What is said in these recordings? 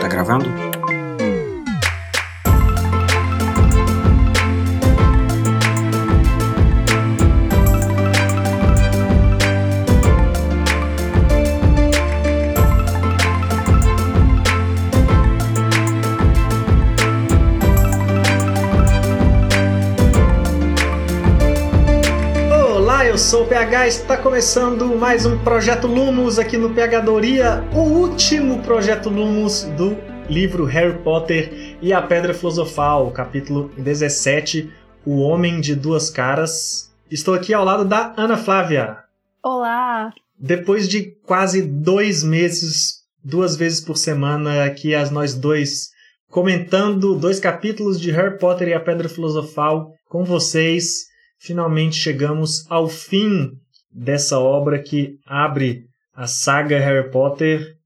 Tá gravando? PH, está começando mais um Projeto Lumos aqui no PHdoria, o último Projeto Lumos do livro Harry Potter e a Pedra Filosofal, capítulo 17, O Homem de Duas Caras. Estou aqui ao lado da Ana Flávia. Olá! Depois de quase dois meses, duas vezes por semana, aqui as nós dois comentando dois capítulos de Harry Potter e a Pedra Filosofal com vocês finalmente chegamos ao fim dessa obra que abre a saga Harry Potter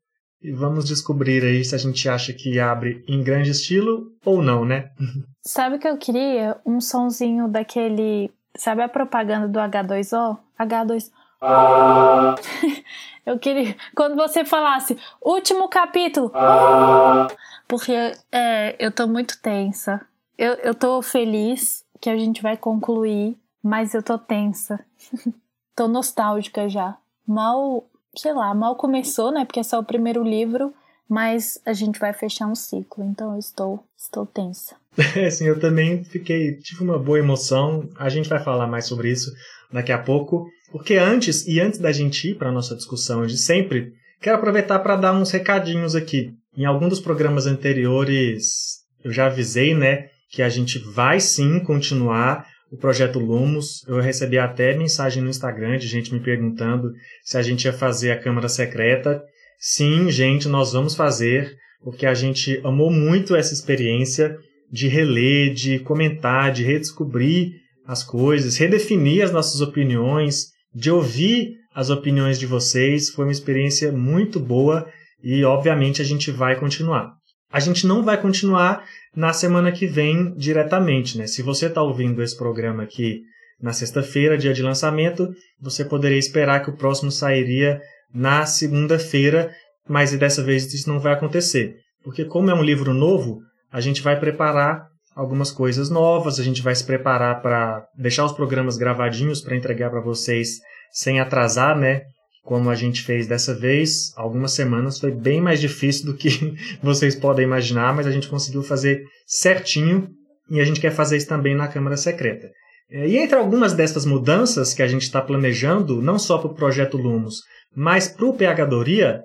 e vamos descobrir aí se a gente acha que abre em grande estilo ou não, né? Sabe o que eu queria? Um sonzinho daquele. Sabe a propaganda do H2O? H2. eu queria. Quando você falasse último capítulo. Porque é, eu tô muito tensa. Eu, eu tô feliz que a gente vai concluir mas eu tô tensa. tô nostálgica já. Mal, sei lá, mal começou, né? Porque é só o primeiro livro, mas a gente vai fechar um ciclo, então eu estou, estou tensa. É, sim, eu também fiquei, tive uma boa emoção. A gente vai falar mais sobre isso daqui a pouco, porque antes e antes da gente ir para nossa discussão de sempre, quero aproveitar para dar uns recadinhos aqui. Em algum dos programas anteriores, eu já avisei, né, que a gente vai sim continuar o projeto Lumos. Eu recebi até mensagem no Instagram de gente me perguntando se a gente ia fazer a Câmara Secreta. Sim, gente, nós vamos fazer, porque a gente amou muito essa experiência de reler, de comentar, de redescobrir as coisas, redefinir as nossas opiniões, de ouvir as opiniões de vocês. Foi uma experiência muito boa e, obviamente, a gente vai continuar. A gente não vai continuar na semana que vem diretamente, né? Se você está ouvindo esse programa aqui na sexta-feira, dia de lançamento, você poderia esperar que o próximo sairia na segunda-feira, mas dessa vez isso não vai acontecer. Porque como é um livro novo, a gente vai preparar algumas coisas novas, a gente vai se preparar para deixar os programas gravadinhos para entregar para vocês sem atrasar, né? Como a gente fez dessa vez, algumas semanas foi bem mais difícil do que vocês podem imaginar, mas a gente conseguiu fazer certinho e a gente quer fazer isso também na Câmara Secreta. É, e entre algumas dessas mudanças que a gente está planejando, não só para o projeto Lumos, mas para o PHdoria,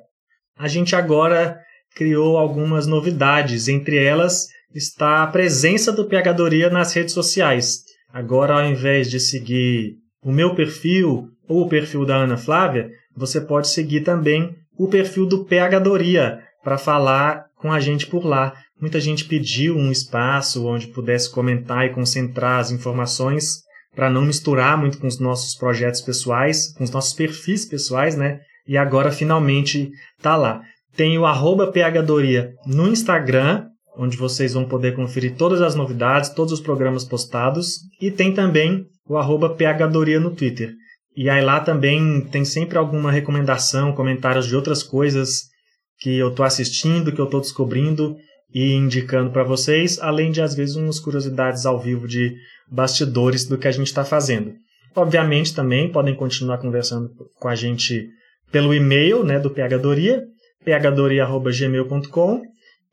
a gente agora criou algumas novidades. Entre elas está a presença do PHdoria nas redes sociais. Agora, ao invés de seguir o meu perfil ou o perfil da Ana Flávia, você pode seguir também o perfil do PHdoria para falar com a gente por lá. Muita gente pediu um espaço onde pudesse comentar e concentrar as informações para não misturar muito com os nossos projetos pessoais, com os nossos perfis pessoais, né? E agora finalmente tá lá. Tem o arroba PHdoria no Instagram, onde vocês vão poder conferir todas as novidades, todos os programas postados, e tem também o arroba PHdoria no Twitter. E aí lá também tem sempre alguma recomendação, comentários de outras coisas que eu estou assistindo, que eu estou descobrindo e indicando para vocês, além de às vezes umas curiosidades ao vivo de bastidores do que a gente está fazendo. Obviamente também podem continuar conversando com a gente pelo e-mail né, do PHdoria, phdoria.gmail.com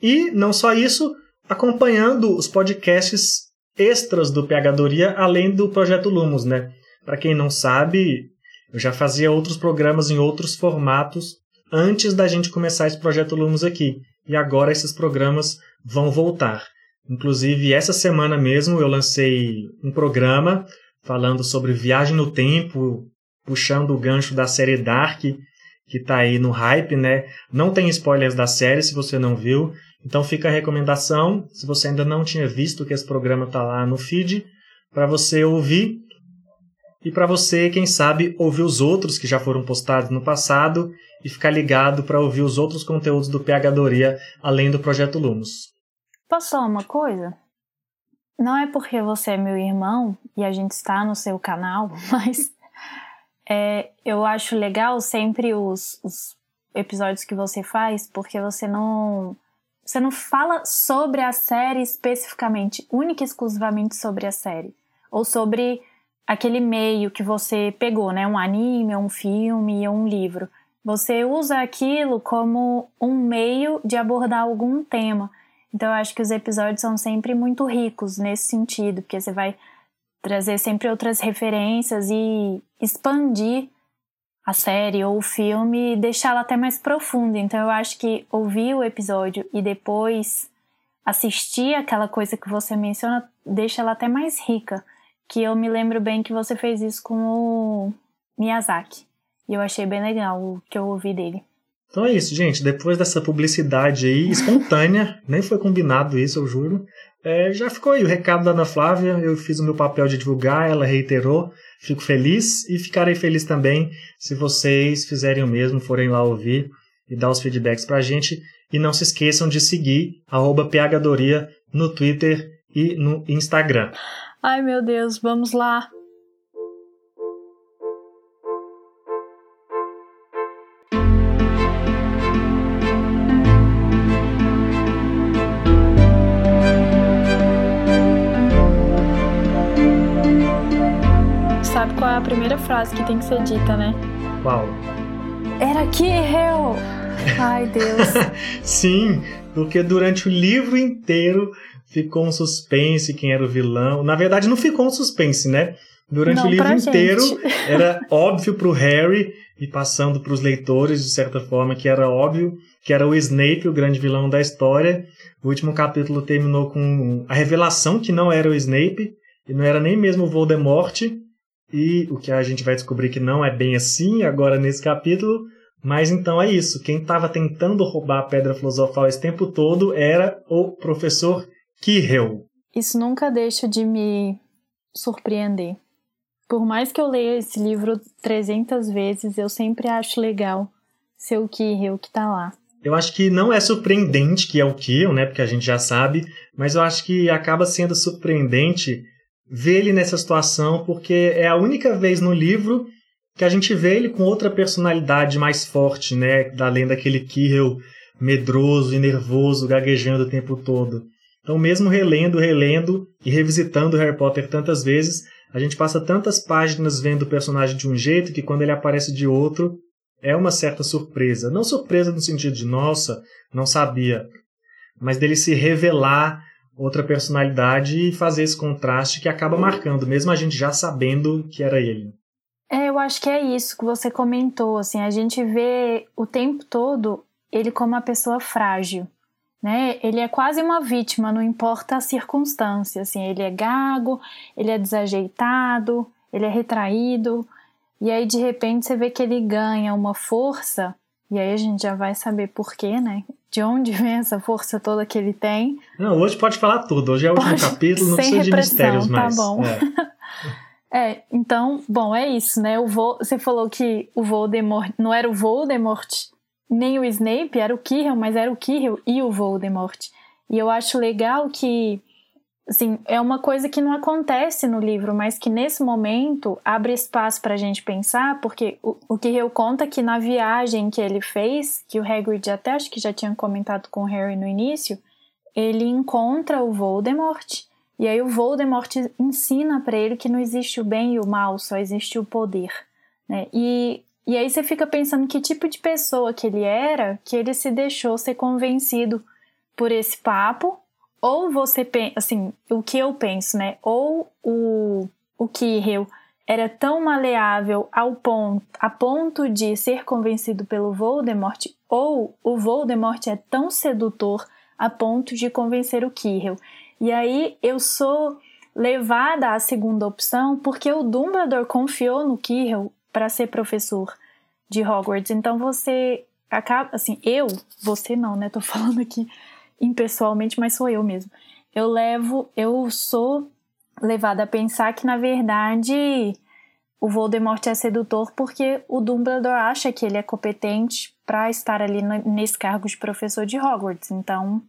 e não só isso, acompanhando os podcasts extras do PHdoria, além do Projeto Lumos, né? Para quem não sabe, eu já fazia outros programas em outros formatos antes da gente começar esse projeto Lumos aqui. E agora esses programas vão voltar. Inclusive, essa semana mesmo eu lancei um programa falando sobre viagem no tempo, puxando o gancho da série Dark, que está aí no hype, né? Não tem spoilers da série se você não viu. Então fica a recomendação, se você ainda não tinha visto que esse programa está lá no feed, para você ouvir e para você, quem sabe, ouvir os outros que já foram postados no passado e ficar ligado para ouvir os outros conteúdos do PHdoria além do Projeto Lumos. Posso falar uma coisa? Não é porque você é meu irmão e a gente está no seu canal, mas é, eu acho legal sempre os, os episódios que você faz, porque você não você não fala sobre a série especificamente, única e exclusivamente sobre a série, ou sobre aquele meio que você pegou, né, um anime, um filme um livro. Você usa aquilo como um meio de abordar algum tema. Então eu acho que os episódios são sempre muito ricos nesse sentido, porque você vai trazer sempre outras referências e expandir a série ou o filme e deixá-la até mais profunda. Então eu acho que ouvir o episódio e depois assistir aquela coisa que você menciona deixa ela até mais rica. Que eu me lembro bem que você fez isso com o Miyazaki. E eu achei bem legal o que eu ouvi dele. Então é isso, gente. Depois dessa publicidade aí, espontânea, nem foi combinado isso, eu juro. É, já ficou aí o recado da Ana Flávia. Eu fiz o meu papel de divulgar, ela reiterou. Fico feliz e ficarei feliz também se vocês fizerem o mesmo, forem lá ouvir e dar os feedbacks pra gente. E não se esqueçam de seguir phdoria no Twitter e no Instagram. Ai meu Deus, vamos lá. a primeira frase que tem que ser dita, né? Qual? Era Kirill! Ai, Deus. Sim, porque durante o livro inteiro ficou um suspense quem era o vilão. Na verdade, não ficou um suspense, né? Durante não, o livro inteiro era óbvio pro Harry e passando para os leitores, de certa forma, que era óbvio que era o Snape, o grande vilão da história. O último capítulo terminou com a revelação que não era o Snape, e não era nem mesmo o Voldemort, e o que a gente vai descobrir que não é bem assim agora nesse capítulo. Mas então é isso. Quem estava tentando roubar a pedra filosofal esse tempo todo era o professor Quirrell. Isso nunca deixa de me surpreender. Por mais que eu leia esse livro 300 vezes, eu sempre acho legal ser o Quirrell que está lá. Eu acho que não é surpreendente que é o Quirrell, né? Porque a gente já sabe, mas eu acho que acaba sendo surpreendente ver ele nessa situação, porque é a única vez no livro que a gente vê ele com outra personalidade mais forte, né? Além daquele Kirill medroso e nervoso, gaguejando o tempo todo. Então, mesmo relendo, relendo e revisitando Harry Potter tantas vezes, a gente passa tantas páginas vendo o personagem de um jeito que quando ele aparece de outro, é uma certa surpresa. Não surpresa no sentido de, nossa, não sabia, mas dele se revelar outra personalidade e fazer esse contraste que acaba marcando, mesmo a gente já sabendo que era ele. É, eu acho que é isso que você comentou, assim, a gente vê o tempo todo ele como uma pessoa frágil, né? Ele é quase uma vítima, não importa a circunstância, assim, ele é gago, ele é desajeitado, ele é retraído, e aí de repente você vê que ele ganha uma força, e aí a gente já vai saber por quê, né? de onde vem essa força toda que ele tem. Não, hoje pode falar tudo. Hoje é o último capítulo, não precisa de mistérios tá mais. Tá bom. É. é. então, bom, é isso, né? O Vo, você falou que o Voldemort não era o Voldemort, nem o Snape, era o Quirrell, mas era o Quirrell e o Voldemort. E eu acho legal que assim, é uma coisa que não acontece no livro, mas que nesse momento abre espaço para a gente pensar, porque o, o conta que na viagem que ele fez, que o Hagrid até acho que já tinha comentado com o Harry no início, ele encontra o Voldemort e aí o Voldemort ensina para ele que não existe o bem e o mal, só existe o poder, né? E e aí você fica pensando que tipo de pessoa que ele era, que ele se deixou ser convencido por esse papo ou você pensa, assim, o que eu penso, né? Ou o, o Kirill era tão maleável ao ponto, a ponto de ser convencido pelo Voldemort, ou o Voldemort é tão sedutor a ponto de convencer o Kirill. E aí eu sou levada à segunda opção porque o Dumbledore confiou no Kirill para ser professor de Hogwarts. Então você acaba, assim, eu, você não, né? Tô falando aqui impessoalmente, mas sou eu mesmo. Eu levo, eu sou levada a pensar que na verdade o Voldemort é sedutor porque o Dumbledore acha que ele é competente para estar ali nesse cargo de professor de Hogwarts. Então,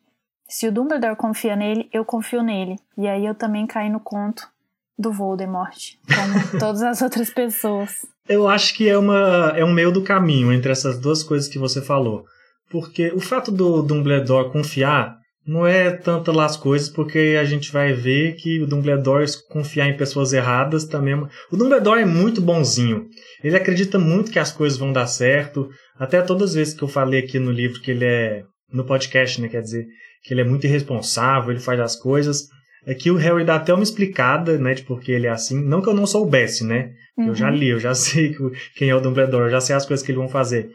se o Dumbledore confia nele, eu confio nele. E aí eu também caio no conto do Voldemort, como todas as outras pessoas. Eu acho que é, uma, é um meio do caminho entre essas duas coisas que você falou. Porque o fato do Dumbledore confiar não é tanto lá as coisas, porque a gente vai ver que o Dumbledore confiar em pessoas erradas também. É o Dumbledore é muito bonzinho. Ele acredita muito que as coisas vão dar certo. Até todas as vezes que eu falei aqui no livro que ele é. No podcast, né? Quer dizer, que ele é muito irresponsável, ele faz as coisas. É o Harry dá até uma explicada, né, de por que ele é assim. Não que eu não soubesse, né? Uhum. Eu já li, eu já sei quem é o Dumbledore, eu já sei as coisas que eles vão fazer.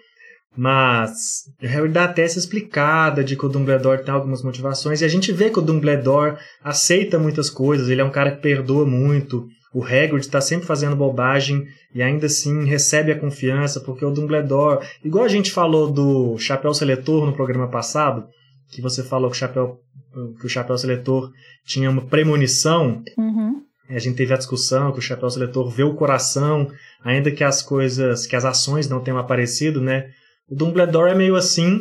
Mas o Harry dá até essa explicada de que o Dumbledore tem algumas motivações, e a gente vê que o Dumbledore aceita muitas coisas, ele é um cara que perdoa muito. O Hagrid está sempre fazendo bobagem e ainda assim recebe a confiança, porque o Dumbledore, igual a gente falou do Chapéu Seletor no programa passado, que você falou que o Chapéu, que o Chapéu Seletor tinha uma premonição, uhum. a gente teve a discussão que o Chapéu Seletor vê o coração, ainda que as coisas, que as ações não tenham aparecido, né? O Dumbledore é meio assim,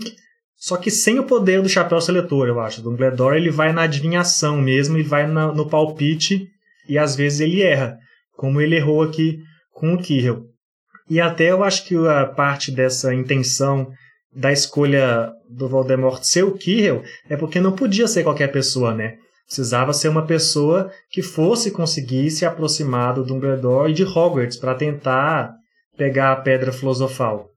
só que sem o poder do chapéu seletor, eu acho. O Dumbledore ele vai na adivinhação mesmo e vai na, no palpite e às vezes ele erra, como ele errou aqui com o Quirrell. E até eu acho que a parte dessa intenção da escolha do Voldemort ser o Quirrell é porque não podia ser qualquer pessoa, né? Precisava ser uma pessoa que fosse conseguir se aproximar do Dumbledore e de Hogwarts para tentar pegar a pedra filosofal.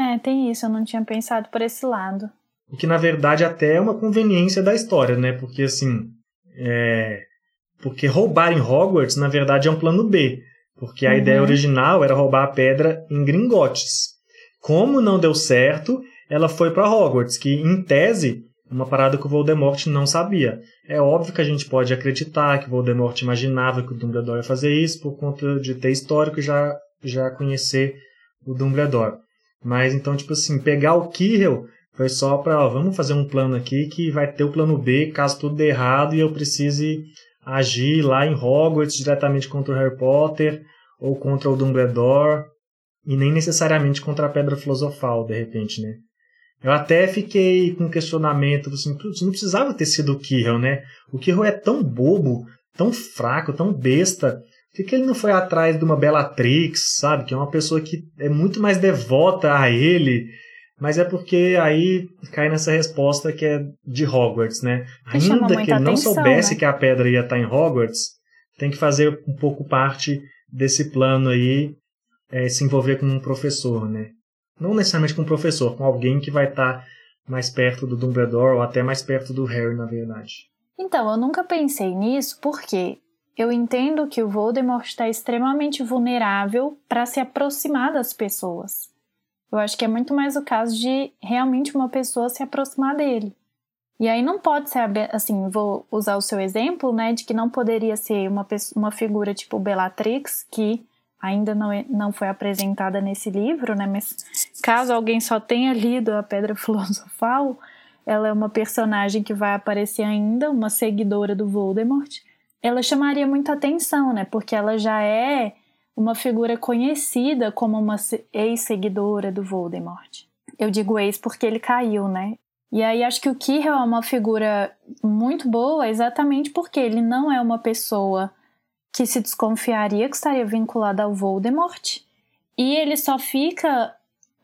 É, tem isso, eu não tinha pensado por esse lado. O que na verdade até é uma conveniência da história, né? Porque assim. É... Porque roubar em Hogwarts, na verdade, é um plano B. Porque a uhum. ideia original era roubar a pedra em Gringotts. Como não deu certo, ela foi para Hogwarts, que em tese uma parada que o Voldemort não sabia. É óbvio que a gente pode acreditar que o Voldemort imaginava que o Dumbledore ia fazer isso por conta de ter histórico e já, já conhecer o Dumbledore. Mas então, tipo assim, pegar o Kirill foi só para, vamos fazer um plano aqui que vai ter o plano B caso tudo dê errado e eu precise agir lá em Hogwarts diretamente contra o Harry Potter ou contra o Dumbledore e nem necessariamente contra a Pedra Filosofal, de repente, né? Eu até fiquei com questionamento, assim, não precisava ter sido o Kirill, né? O Kirill é tão bobo, tão fraco, tão besta, por que ele não foi atrás de uma Bellatrix, sabe? Que é uma pessoa que é muito mais devota a ele. Mas é porque aí cai nessa resposta que é de Hogwarts, né? Ainda que ele não atenção, soubesse né? que a pedra ia estar em Hogwarts, tem que fazer um pouco parte desse plano aí, é, se envolver com um professor, né? Não necessariamente com um professor, com alguém que vai estar mais perto do Dumbledore ou até mais perto do Harry, na verdade. Então, eu nunca pensei nisso porque eu entendo que o Voldemort está extremamente vulnerável para se aproximar das pessoas. Eu acho que é muito mais o caso de realmente uma pessoa se aproximar dele. E aí não pode ser, assim, vou usar o seu exemplo, né, de que não poderia ser uma, uma figura tipo Bellatrix, que ainda não, é, não foi apresentada nesse livro, né, mas caso alguém só tenha lido a Pedra Filosofal, ela é uma personagem que vai aparecer ainda, uma seguidora do Voldemort, ela chamaria muita atenção, né? Porque ela já é uma figura conhecida como uma ex-seguidora do Voldemort. Eu digo ex porque ele caiu, né? E aí acho que o Kirill é uma figura muito boa exatamente porque ele não é uma pessoa que se desconfiaria que estaria vinculada ao Voldemort. E ele só fica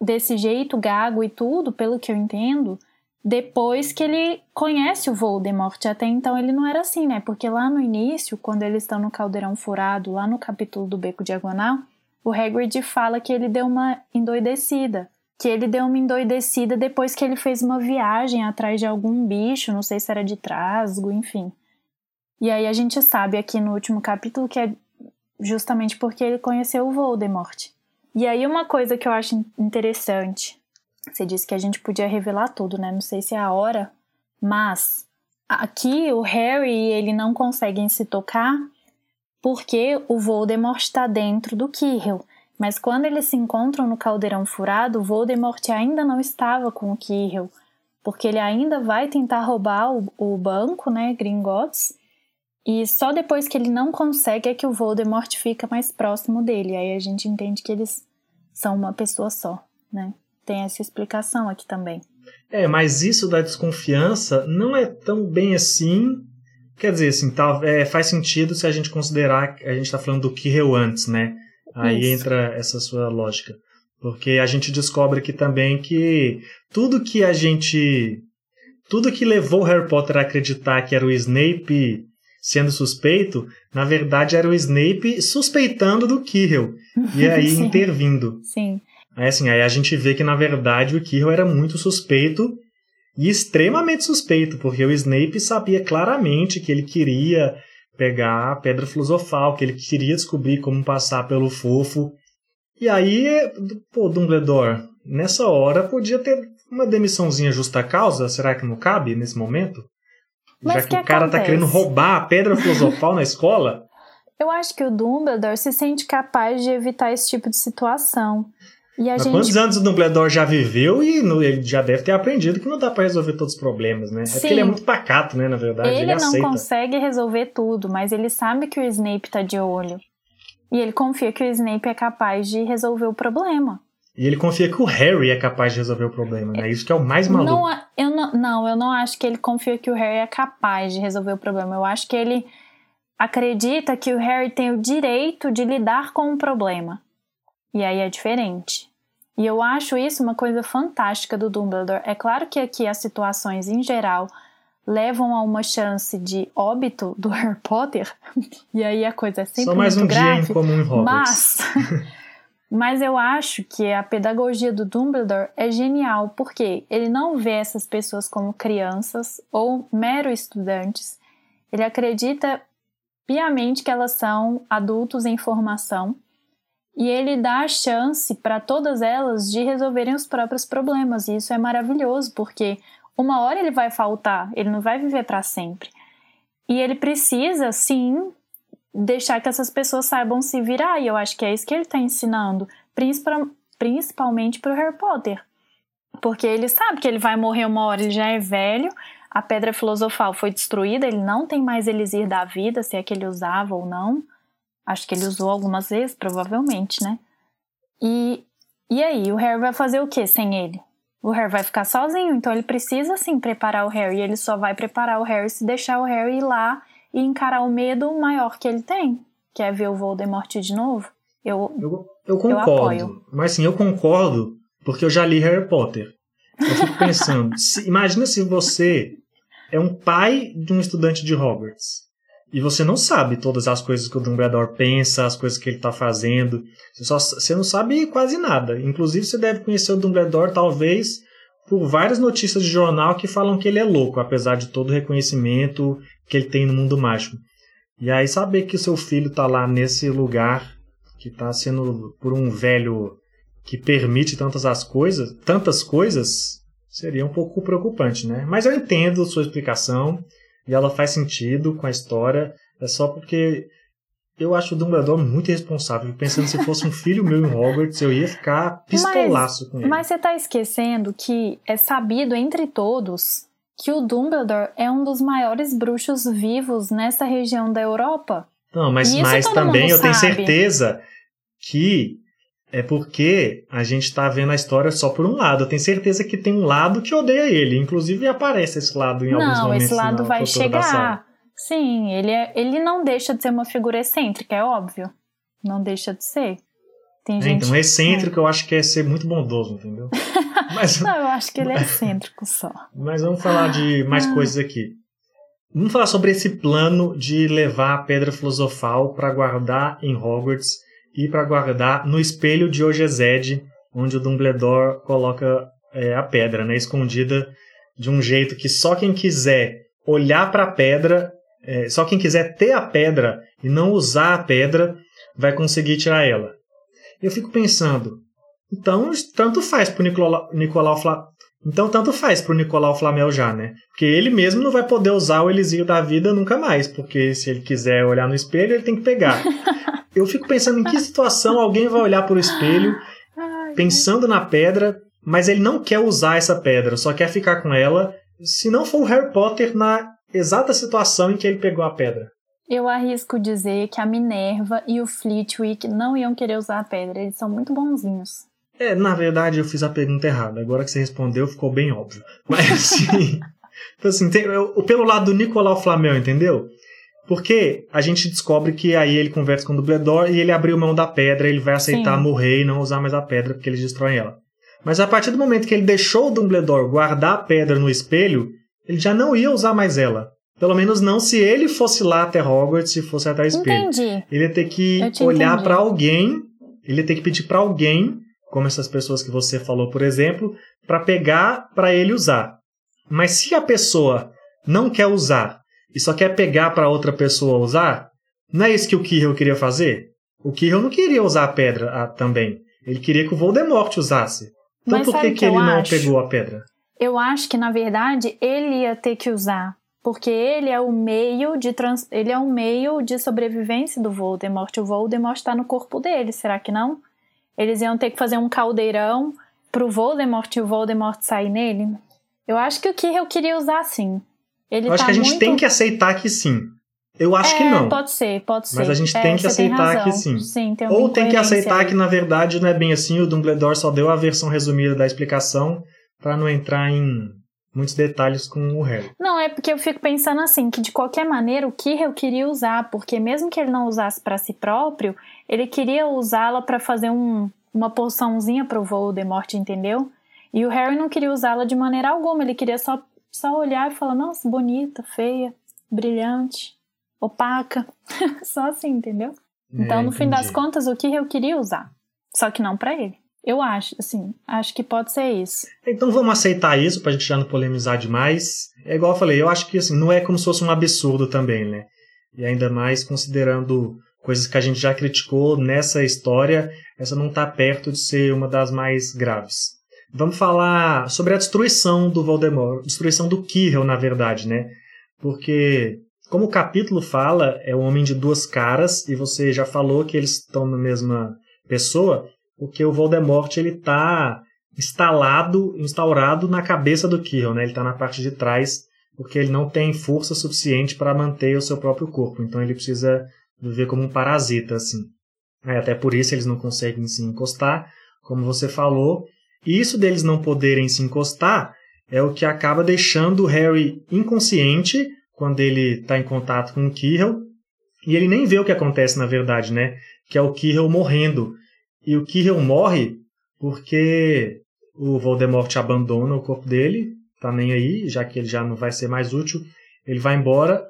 desse jeito, gago e tudo, pelo que eu entendo, depois que ele conhece o Voldemort. Até então ele não era assim, né? Porque lá no início, quando eles estão no caldeirão furado, lá no capítulo do Beco Diagonal, o Hagrid fala que ele deu uma endoidecida. Que ele deu uma endoidecida depois que ele fez uma viagem atrás de algum bicho, não sei se era de trasgo, enfim. E aí a gente sabe aqui no último capítulo que é justamente porque ele conheceu o Voldemort. E aí uma coisa que eu acho interessante você disse que a gente podia revelar tudo, né? Não sei se é a hora, mas aqui o Harry e ele não conseguem se tocar porque o Voldemort está dentro do Quirrell. Mas quando eles se encontram no caldeirão furado, o Voldemort ainda não estava com o Quirrell, porque ele ainda vai tentar roubar o, o banco, né, Gringotts, e só depois que ele não consegue é que o Voldemort fica mais próximo dele. Aí a gente entende que eles são uma pessoa só, né? tem essa explicação aqui também. É, mas isso da desconfiança não é tão bem assim. Quer dizer, assim, tá, é, faz sentido se a gente considerar que a gente está falando do Kirill antes, né? Aí Isso. entra essa sua lógica. Porque a gente descobre aqui também que tudo que a gente. Tudo que levou Harry Potter a acreditar que era o Snape sendo suspeito, na verdade era o Snape suspeitando do Quirrell. E aí Sim. intervindo. Sim. Aí assim, aí a gente vê que na verdade o Quirrell era muito suspeito e extremamente suspeito, porque o Snape sabia claramente que ele queria pegar a pedra filosofal, que ele queria descobrir como passar pelo fofo. E aí, pô, Dumbledore, nessa hora podia ter uma demissãozinha justa causa, será que não cabe nesse momento? Mas Já que, que o cara tá acontece? querendo roubar a pedra filosofal na escola? Eu acho que o Dumbledore se sente capaz de evitar esse tipo de situação. E a Mas gente. quantos anos o Dumbledore já viveu e ele já deve ter aprendido que não dá pra resolver todos os problemas, né? É porque Sim. ele é muito pacato, né, na verdade. Ele, Ele não aceita. consegue resolver tudo, mas ele sabe que o Snape tá de olho. E ele confia que o Snape é capaz de resolver o problema. E ele confia que o Harry é capaz de resolver o problema, né? Isso que é o mais maluco. Não, eu não, não, eu não acho que ele confia que o Harry é capaz de resolver o problema. Eu acho que ele acredita que o Harry tem o direito de lidar com o problema. E aí é diferente. E eu acho isso uma coisa fantástica do Dumbledore. É claro que aqui as situações em geral levam a uma chance de óbito do Harry Potter. E aí a coisa é sempre Só mais um muito dia grave. em comum em Hogwarts. Mas, mas eu acho que a pedagogia do Dumbledore é genial, porque ele não vê essas pessoas como crianças ou mero estudantes. Ele acredita piamente que elas são adultos em formação e ele dá a chance para todas elas de resolverem os próprios problemas. E isso é maravilhoso, porque uma hora ele vai faltar, ele não vai viver para sempre. E ele precisa, sim, deixar que essas pessoas saibam se virar. E eu acho que é isso que ele está ensinando, principal- principalmente para o Harry Potter. Porque ele sabe que ele vai morrer uma hora, ele já é velho, a pedra filosofal foi destruída, ele não tem mais elixir da vida, se é que ele usava ou não. Acho que ele usou algumas vezes, provavelmente, né? E, e aí, o Harry vai fazer o que sem ele? O Harry vai ficar sozinho, então ele precisa sim preparar o Harry. Ele só vai preparar o Harry se deixar o Harry ir lá e encarar o medo maior que ele tem, que é ver o Voldemort de novo. Eu, Eu, eu concordo. apoio. mas sim, eu concordo porque eu já li Harry Potter. Eu fico pensando, se- imagina se você é um pai de um estudante de Hogwarts e você não sabe todas as coisas que o Dumbledore pensa, as coisas que ele está fazendo. Você, só, você não sabe quase nada. Inclusive, você deve conhecer o Dumbledore, talvez, por várias notícias de jornal que falam que ele é louco, apesar de todo o reconhecimento que ele tem no mundo mágico. E aí, saber que o seu filho está lá nesse lugar que está sendo por um velho que permite tantas as coisas, tantas coisas, seria um pouco preocupante, né? Mas eu entendo sua explicação e ela faz sentido com a história. É só porque eu acho o Dumbledore muito irresponsável. Pensando se fosse um filho meu em Hogwarts, eu ia ficar pistolaço com ele. Mas você tá esquecendo que é sabido entre todos que o Dumbledore é um dos maiores bruxos vivos nessa região da Europa. Não, mas, mas também eu tenho certeza que é porque a gente tá vendo a história só por um lado. Eu tenho certeza que tem um lado que odeia ele. Inclusive aparece esse lado em alguns não, momentos. esse lado vai chegar. Sim, ele, é, ele não deixa de ser uma figura excêntrica, é óbvio. Não deixa de ser. Tem É, gente. então, excêntrico eu acho que é ser muito bondoso, entendeu? Mas, Não, eu acho que ele é excêntrico só. mas vamos falar de mais Ah. coisas aqui. Vamos falar sobre esse plano de levar a pedra filosofal para guardar em Hogwarts e para guardar no espelho de Ogezed, onde o Dumbledore coloca é, a pedra, né, escondida de um jeito que só quem quiser olhar para a pedra, é, só quem quiser ter a pedra e não usar a pedra, vai conseguir tirar ela. Eu fico pensando, então tanto faz pro Nicolau, Nicolau Fla, então tanto faz pro Nicolau Flamel já, né? Porque ele mesmo não vai poder usar o Elixir da vida nunca mais, porque se ele quiser olhar no espelho, ele tem que pegar. Eu fico pensando em que situação alguém vai olhar pro espelho pensando na pedra, mas ele não quer usar essa pedra, só quer ficar com ela, se não for o Harry Potter na exata situação em que ele pegou a pedra. Eu arrisco dizer que a Minerva e o Flitwick não iam querer usar a pedra. Eles são muito bonzinhos. É, na verdade eu fiz a pergunta errada. Agora que você respondeu, ficou bem óbvio. Mas assim, então, assim tem, eu, pelo lado do Nicolau Flamel, entendeu? Porque a gente descobre que aí ele conversa com o Dumbledore e ele abriu mão da pedra, ele vai aceitar Sim. morrer e não usar mais a pedra porque eles destroem ela. Mas a partir do momento que ele deixou o Dumbledore guardar a pedra no espelho, ele já não ia usar mais ela. Pelo menos não se ele fosse lá até Hogwarts e fosse até o espelho. Entendi. Ele ia ter que olhar pra alguém, ele ia ter que pedir pra alguém, como essas pessoas que você falou, por exemplo, pra pegar pra ele usar. Mas se a pessoa não quer usar e só quer pegar pra outra pessoa usar, não é isso que o Quirrell queria fazer? O Quirrell não queria usar a pedra ah, também. Ele queria que o Voldemort usasse. Então Mas por que, que que ele não acho? pegou a pedra? Eu acho que, na verdade, ele ia ter que usar. Porque ele é o meio de trans... ele é o meio de sobrevivência do Voldemort. O Voldemort está no corpo dele, será que não? Eles iam ter que fazer um caldeirão pro Voldemort e o Voldemort sair nele. Eu acho que o Quirrell queria usar sim. Ele Eu acho tá que a gente muito... tem que aceitar que sim. Eu acho é, que não. Pode ser, pode ser. Mas a gente É, tem que tem aceitar razão. que sim. Sim, tem Ou tem que aceitar aí. que, na verdade, não é bem assim, o Dumbledore só deu a versão resumida da explicação para não entrar em muitos detalhes com o Harry. Não, é porque eu fico pensando assim, que de qualquer maneira o Quirrell queria usar, porque mesmo que ele não usasse pra si próprio, ele queria usá-la pra fazer um, uma poçãozinha pro Voldemort, entendeu? E o Harry não queria usá-la de maneira alguma, ele queria só, só olhar e falar, nossa, bonita, feia, brilhante, opaca, só assim, entendeu? Então, É, no fim das contas, o Quirrell queria usar, só que não pra ele. Eu acho, assim, acho que pode ser isso. Então vamos aceitar isso pra gente já não polemizar demais. É igual eu falei, eu acho que assim, não é como se fosse um absurdo também, né? E ainda mais considerando coisas que a gente já criticou nessa história, essa não tá perto de ser uma das mais graves. Vamos falar sobre a destruição do Voldemort, destruição do Quirrell, na verdade, né? Porque, como o capítulo fala, é um homem de duas caras, e você já falou que eles estão na mesma pessoa, porque o Voldemort ele tá instalado, instaurado na cabeça do Quirrell, né? Ele tá na parte de trás, porque ele não tem força suficiente para manter o seu próprio corpo, então ele precisa viver como um parasita, assim. É, até por isso eles não conseguem se encostar, como você falou. E isso deles não poderem se encostar é o que acaba deixando o Harry inconsciente quando ele está em contato com o Quirrell. E ele nem vê o que acontece na verdade, né? Que é o Quirrell morrendo. E o Quirrell morre porque o Voldemort abandona o corpo dele, tá nem aí, já que ele já não vai ser mais útil, ele vai embora.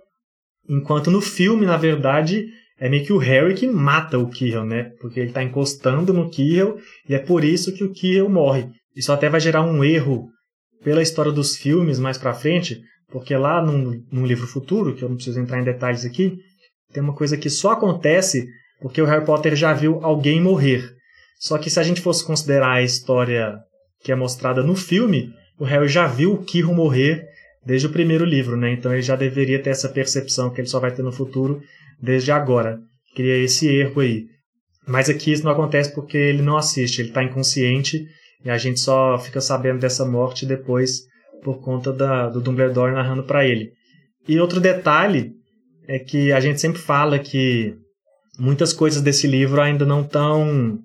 Enquanto no filme, na verdade, é meio que o Harry que mata o Quirrell, né? Porque ele tá encostando no Quirrell e é por isso que o Quirrell morre. Isso até vai gerar um erro pela história dos filmes mais pra frente, porque lá num, num livro futuro, que eu não preciso entrar em detalhes aqui, tem uma coisa que só acontece porque o Harry Potter já viu alguém morrer. Só que se a gente fosse considerar a história que é mostrada no filme, o Harry já viu o Quirrell morrer desde o primeiro livro, né? Então ele já deveria ter essa percepção que ele só vai ter no futuro desde agora. Cria esse erro aí. Mas aqui isso não acontece porque ele não assiste, ele está inconsciente e a gente só fica sabendo dessa morte depois por conta da, do Dumbledore narrando para ele. E outro detalhe é que a gente sempre fala que muitas coisas desse livro ainda não estão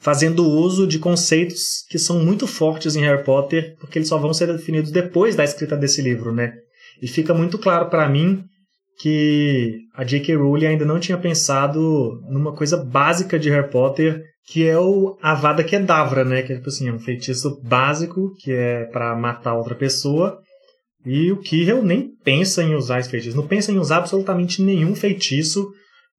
fazendo uso de conceitos que são muito fortes em Harry Potter, porque eles só vão ser definidos depois da escrita desse livro, né? E fica muito claro para mim que a J.K. Rowling ainda não tinha pensado numa coisa básica de Harry Potter, que é o Avada Kedavra, né? Que é tipo assim, é um feitiço básico que é para matar outra pessoa. E o Quirrell nem pensa em usar esse feitiço, não pensa em usar absolutamente nenhum feitiço.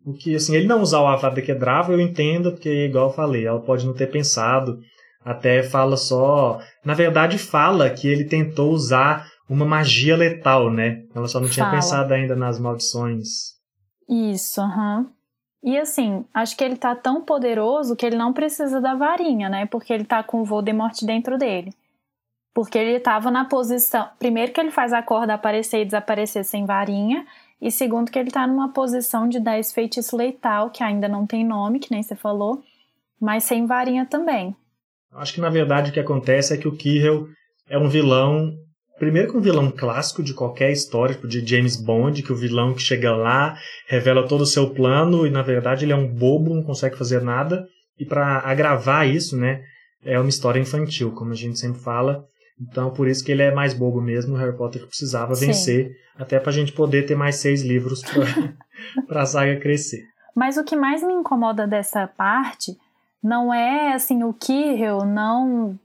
O que, assim, ele não usar o Avada Kedavra, eu entendo, porque, igual eu falei, ela pode não ter pensado. Até fala só. Na verdade, fala que ele tentou usar uma magia letal, né? Ela só não tinha Fala. pensado ainda nas maldições. Isso, aham. E assim, acho que ele tá tão poderoso que ele não precisa da varinha, né? Porque ele tá com o Voldemort dentro dele. Porque ele tava na posição. Primeiro, que ele faz a corda aparecer e desaparecer sem varinha. E segundo, que ele tá numa posição de dar esse feitiço letal, que ainda não tem nome, que nem você falou, mas sem varinha também. Acho que na verdade o que acontece é que o Quirrell é um vilão. Primeiro que um vilão clássico de qualquer história, tipo de James Bond, que o vilão que chega lá revela todo o seu plano e na verdade ele é um bobo, não consegue fazer nada. E para agravar isso, né, é uma história infantil, como a gente sempre fala. Então, por isso que ele é mais bobo mesmo. O Harry Potter precisava Sim. vencer, até pra gente poder ter mais seis livros pra, pra saga crescer. Mas o que mais me incomoda dessa parte não é assim o Kirill não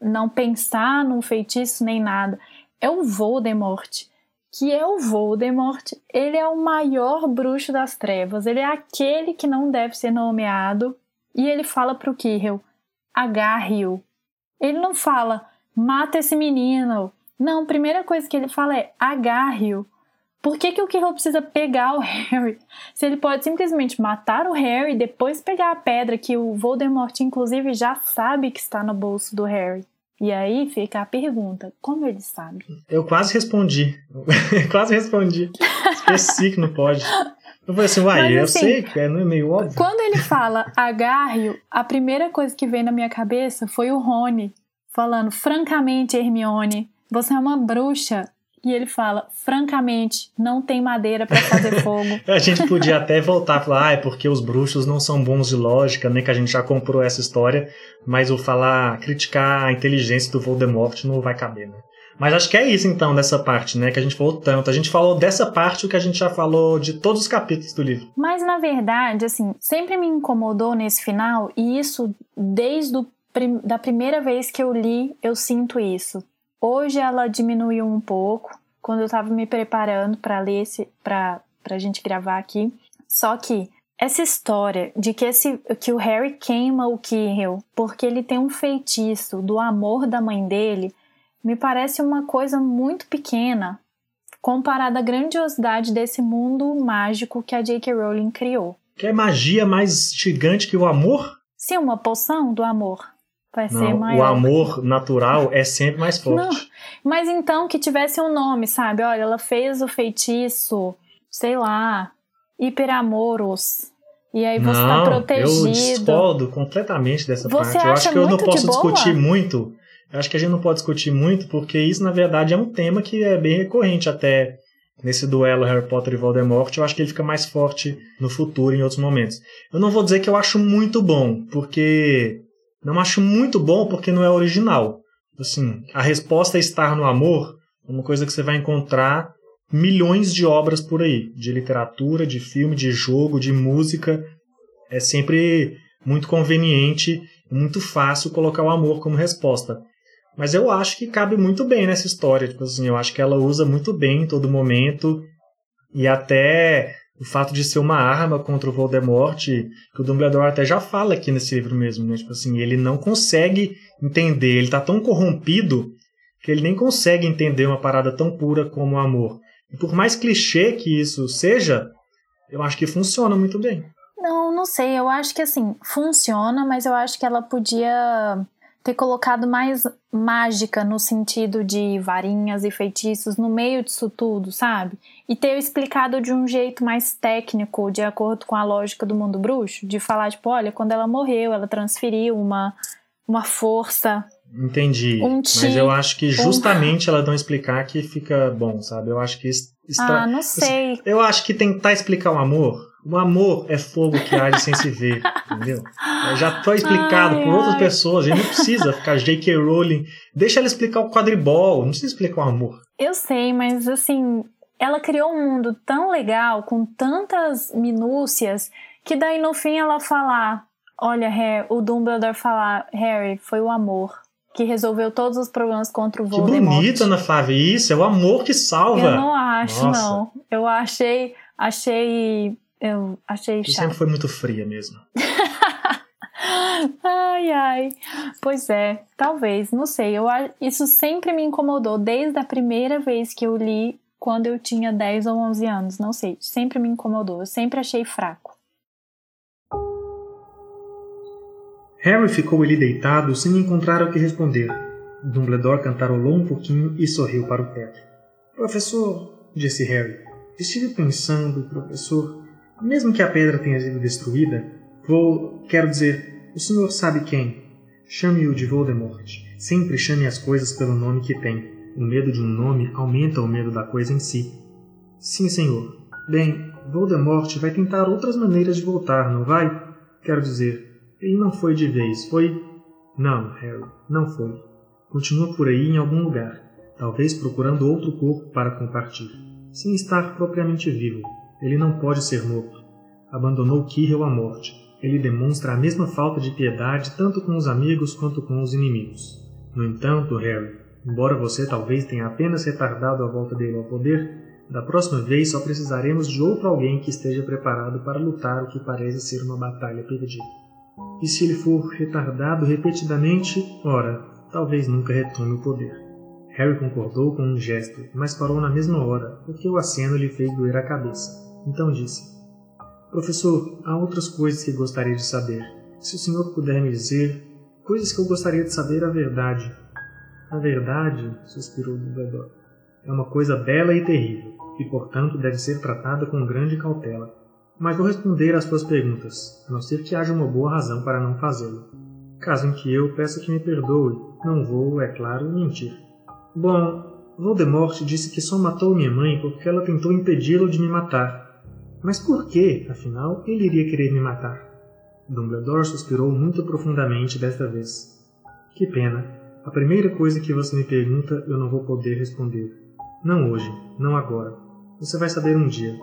não pensar num feitiço nem nada. É o Voldemort. Que é o Voldemort. Ele é o maior bruxo das trevas. Ele é aquele que não deve ser nomeado. E ele fala pro Kirill: agarre-o. Ele não fala, mata esse menino. Não, a primeira coisa que ele fala é agarre-o. Por que, que o Kirill precisa pegar o Harry? Se ele pode simplesmente matar o Harry e depois pegar a pedra que o Voldemort, inclusive, já sabe que está no bolso do Harry. E aí fica a pergunta: como ele sabe? Eu quase respondi. quase respondi. Esqueci que não pode. Eu falei assim, uai, Mas, eu assim, sei que é, não é meio óbvio. Quando ele fala agarre-o, a primeira coisa que veio na minha cabeça foi o Rony falando: francamente, Hermione, você é uma bruxa. E ele fala: francamente, não tem madeira para fazer fogo. A gente podia até voltar e falar, ah, é porque os bruxos não são bons de lógica, né? Que a gente já comprou essa história, mas o falar, criticar a inteligência do Voldemort não vai caber, né? Mas acho que é isso então dessa parte, né? Que a gente falou tanto. A gente falou dessa parte o que a gente já falou de todos os capítulos do livro. Mas na verdade, assim, sempre me incomodou nesse final, e isso desde o prim da primeira vez que eu li, eu sinto isso. Hoje ela diminuiu um pouco quando eu tava me preparando para ler esse para pra gente gravar aqui. Só que essa história de que esse que o Harry queima o Kirill porque ele tem um feitiço do amor da mãe dele, me parece uma coisa muito pequena comparada à grandiosidade desse mundo mágico que a J.K. Rowling criou. Que magia mais gigante que o amor? Sim, uma poção do amor vai ser Não, maior. o amor natural é sempre mais forte. Não, mas então que tivesse um nome, sabe? Olha, ela fez o feitiço, sei lá, hiperamoros. E aí você tá Não, protegido. eu discordo completamente dessa Você parte. Eu acho que eu não posso boa? discutir muito. Eu acho que a gente não pode discutir muito, porque isso, na verdade, é um tema que é bem recorrente até nesse duelo Harry Potter e Voldemort. Eu acho que ele fica mais forte no futuro, em outros momentos. Eu não vou dizer que eu acho muito bom, porque. Não acho muito bom porque não é original. Assim, a resposta é estar no amor é uma coisa que você vai encontrar milhões de obras por aí, de literatura, de filme, de jogo, de música. É sempre muito conveniente, muito fácil colocar o amor como resposta. Mas eu acho que cabe muito bem nessa história, tipo assim, eu acho que ela usa muito bem em todo momento e até o fato de ser uma arma contra o Voldemort, que o Dumbledore até já fala aqui nesse livro mesmo, né? Tipo assim, ele não consegue entender, ele tá tão corrompido que ele nem consegue entender uma parada tão pura como o amor. E por mais clichê que isso seja, eu acho que funciona muito bem. Não, não sei. Eu acho que assim, funciona, mas eu acho que ela podia ter colocado mais mágica no sentido de varinhas e feitiços no meio disso tudo, sabe? E ter explicado de um jeito mais técnico, de acordo com a lógica do mundo bruxo, de falar, tipo, olha, quando ela morreu, ela transferiu uma, uma força. Entendi. Um Mas eu acho que um- justamente ela não explicar que fica bom, sabe? Eu acho que es- extra... Ah, não sei. Eu acho que tentar explicar o amor, o amor é fogo que age sem se ver, entendeu? Já foi explicado Ai, por outras ai. pessoas, a gente não precisa ficar J.K. Rowling. Deixa ela explicar o quadribol, não precisa explicar o amor. Eu sei, mas assim, ela criou um mundo tão legal, com tantas minúcias, que daí no fim ela falar, olha, Harry, o Dumbledore falar, Harry, foi o amor que resolveu todos os problemas contra o Que Voldemort. bonito, Ana Flávia. Isso, é o amor que salva. Eu não acho, Nossa. não. Eu achei, achei, eu achei chato. sempre foi muito fria mesmo. Ai, ai. Pois é, talvez, não sei. Eu, isso sempre me incomodou desde a primeira vez que eu li, quando eu tinha 10 ou 11 anos. Não sei, sempre me incomodou. Eu sempre achei fraco. Harry ficou ali deitado sem encontrar o que responder. Dumbledore cantarolou um pouquinho e sorriu para o teto. Professor, disse Harry, estive pensando, professor, mesmo que a pedra tenha sido destruída, vou, quero dizer, o senhor sabe quem? Chame-o de Voldemort. Sempre chame as coisas pelo nome que tem. O medo de um nome aumenta o medo da coisa em si. Sim, senhor. Bem, Voldemort vai tentar outras maneiras de voltar, não vai? Quero dizer, ele não foi de vez, foi. Não, Harry, não foi. Continua por aí em algum lugar, talvez procurando outro corpo para compartilhar. Sem estar propriamente vivo, ele não pode ser morto. Abandonou Kirill à morte. Ele demonstra a mesma falta de piedade tanto com os amigos quanto com os inimigos. No entanto, Harry, embora você talvez tenha apenas retardado a volta dele ao poder, da próxima vez só precisaremos de outro alguém que esteja preparado para lutar o que parece ser uma batalha perdida. E se ele for retardado repetidamente, ora, talvez nunca retome o poder. Harry concordou com um gesto, mas parou na mesma hora, porque o aceno lhe fez doer a cabeça. Então disse: Professor, há outras coisas que gostaria de saber. Se o senhor puder me dizer, coisas que eu gostaria de saber a verdade. A verdade, suspirou Dumbledore, é uma coisa bela e terrível, e portanto deve ser tratada com grande cautela. Mas vou responder às suas perguntas, a não ser que haja uma boa razão para não fazê-lo. Caso em que eu peça que me perdoe, não vou, é claro, mentir. Bom, Voldemort disse que só matou minha mãe porque ela tentou impedi-lo de me matar. Mas por que, afinal, ele iria querer me matar? Dumbledore suspirou muito profundamente desta vez. Que pena. A primeira coisa que você me pergunta eu não vou poder responder. Não hoje, não agora. Você vai saber um dia.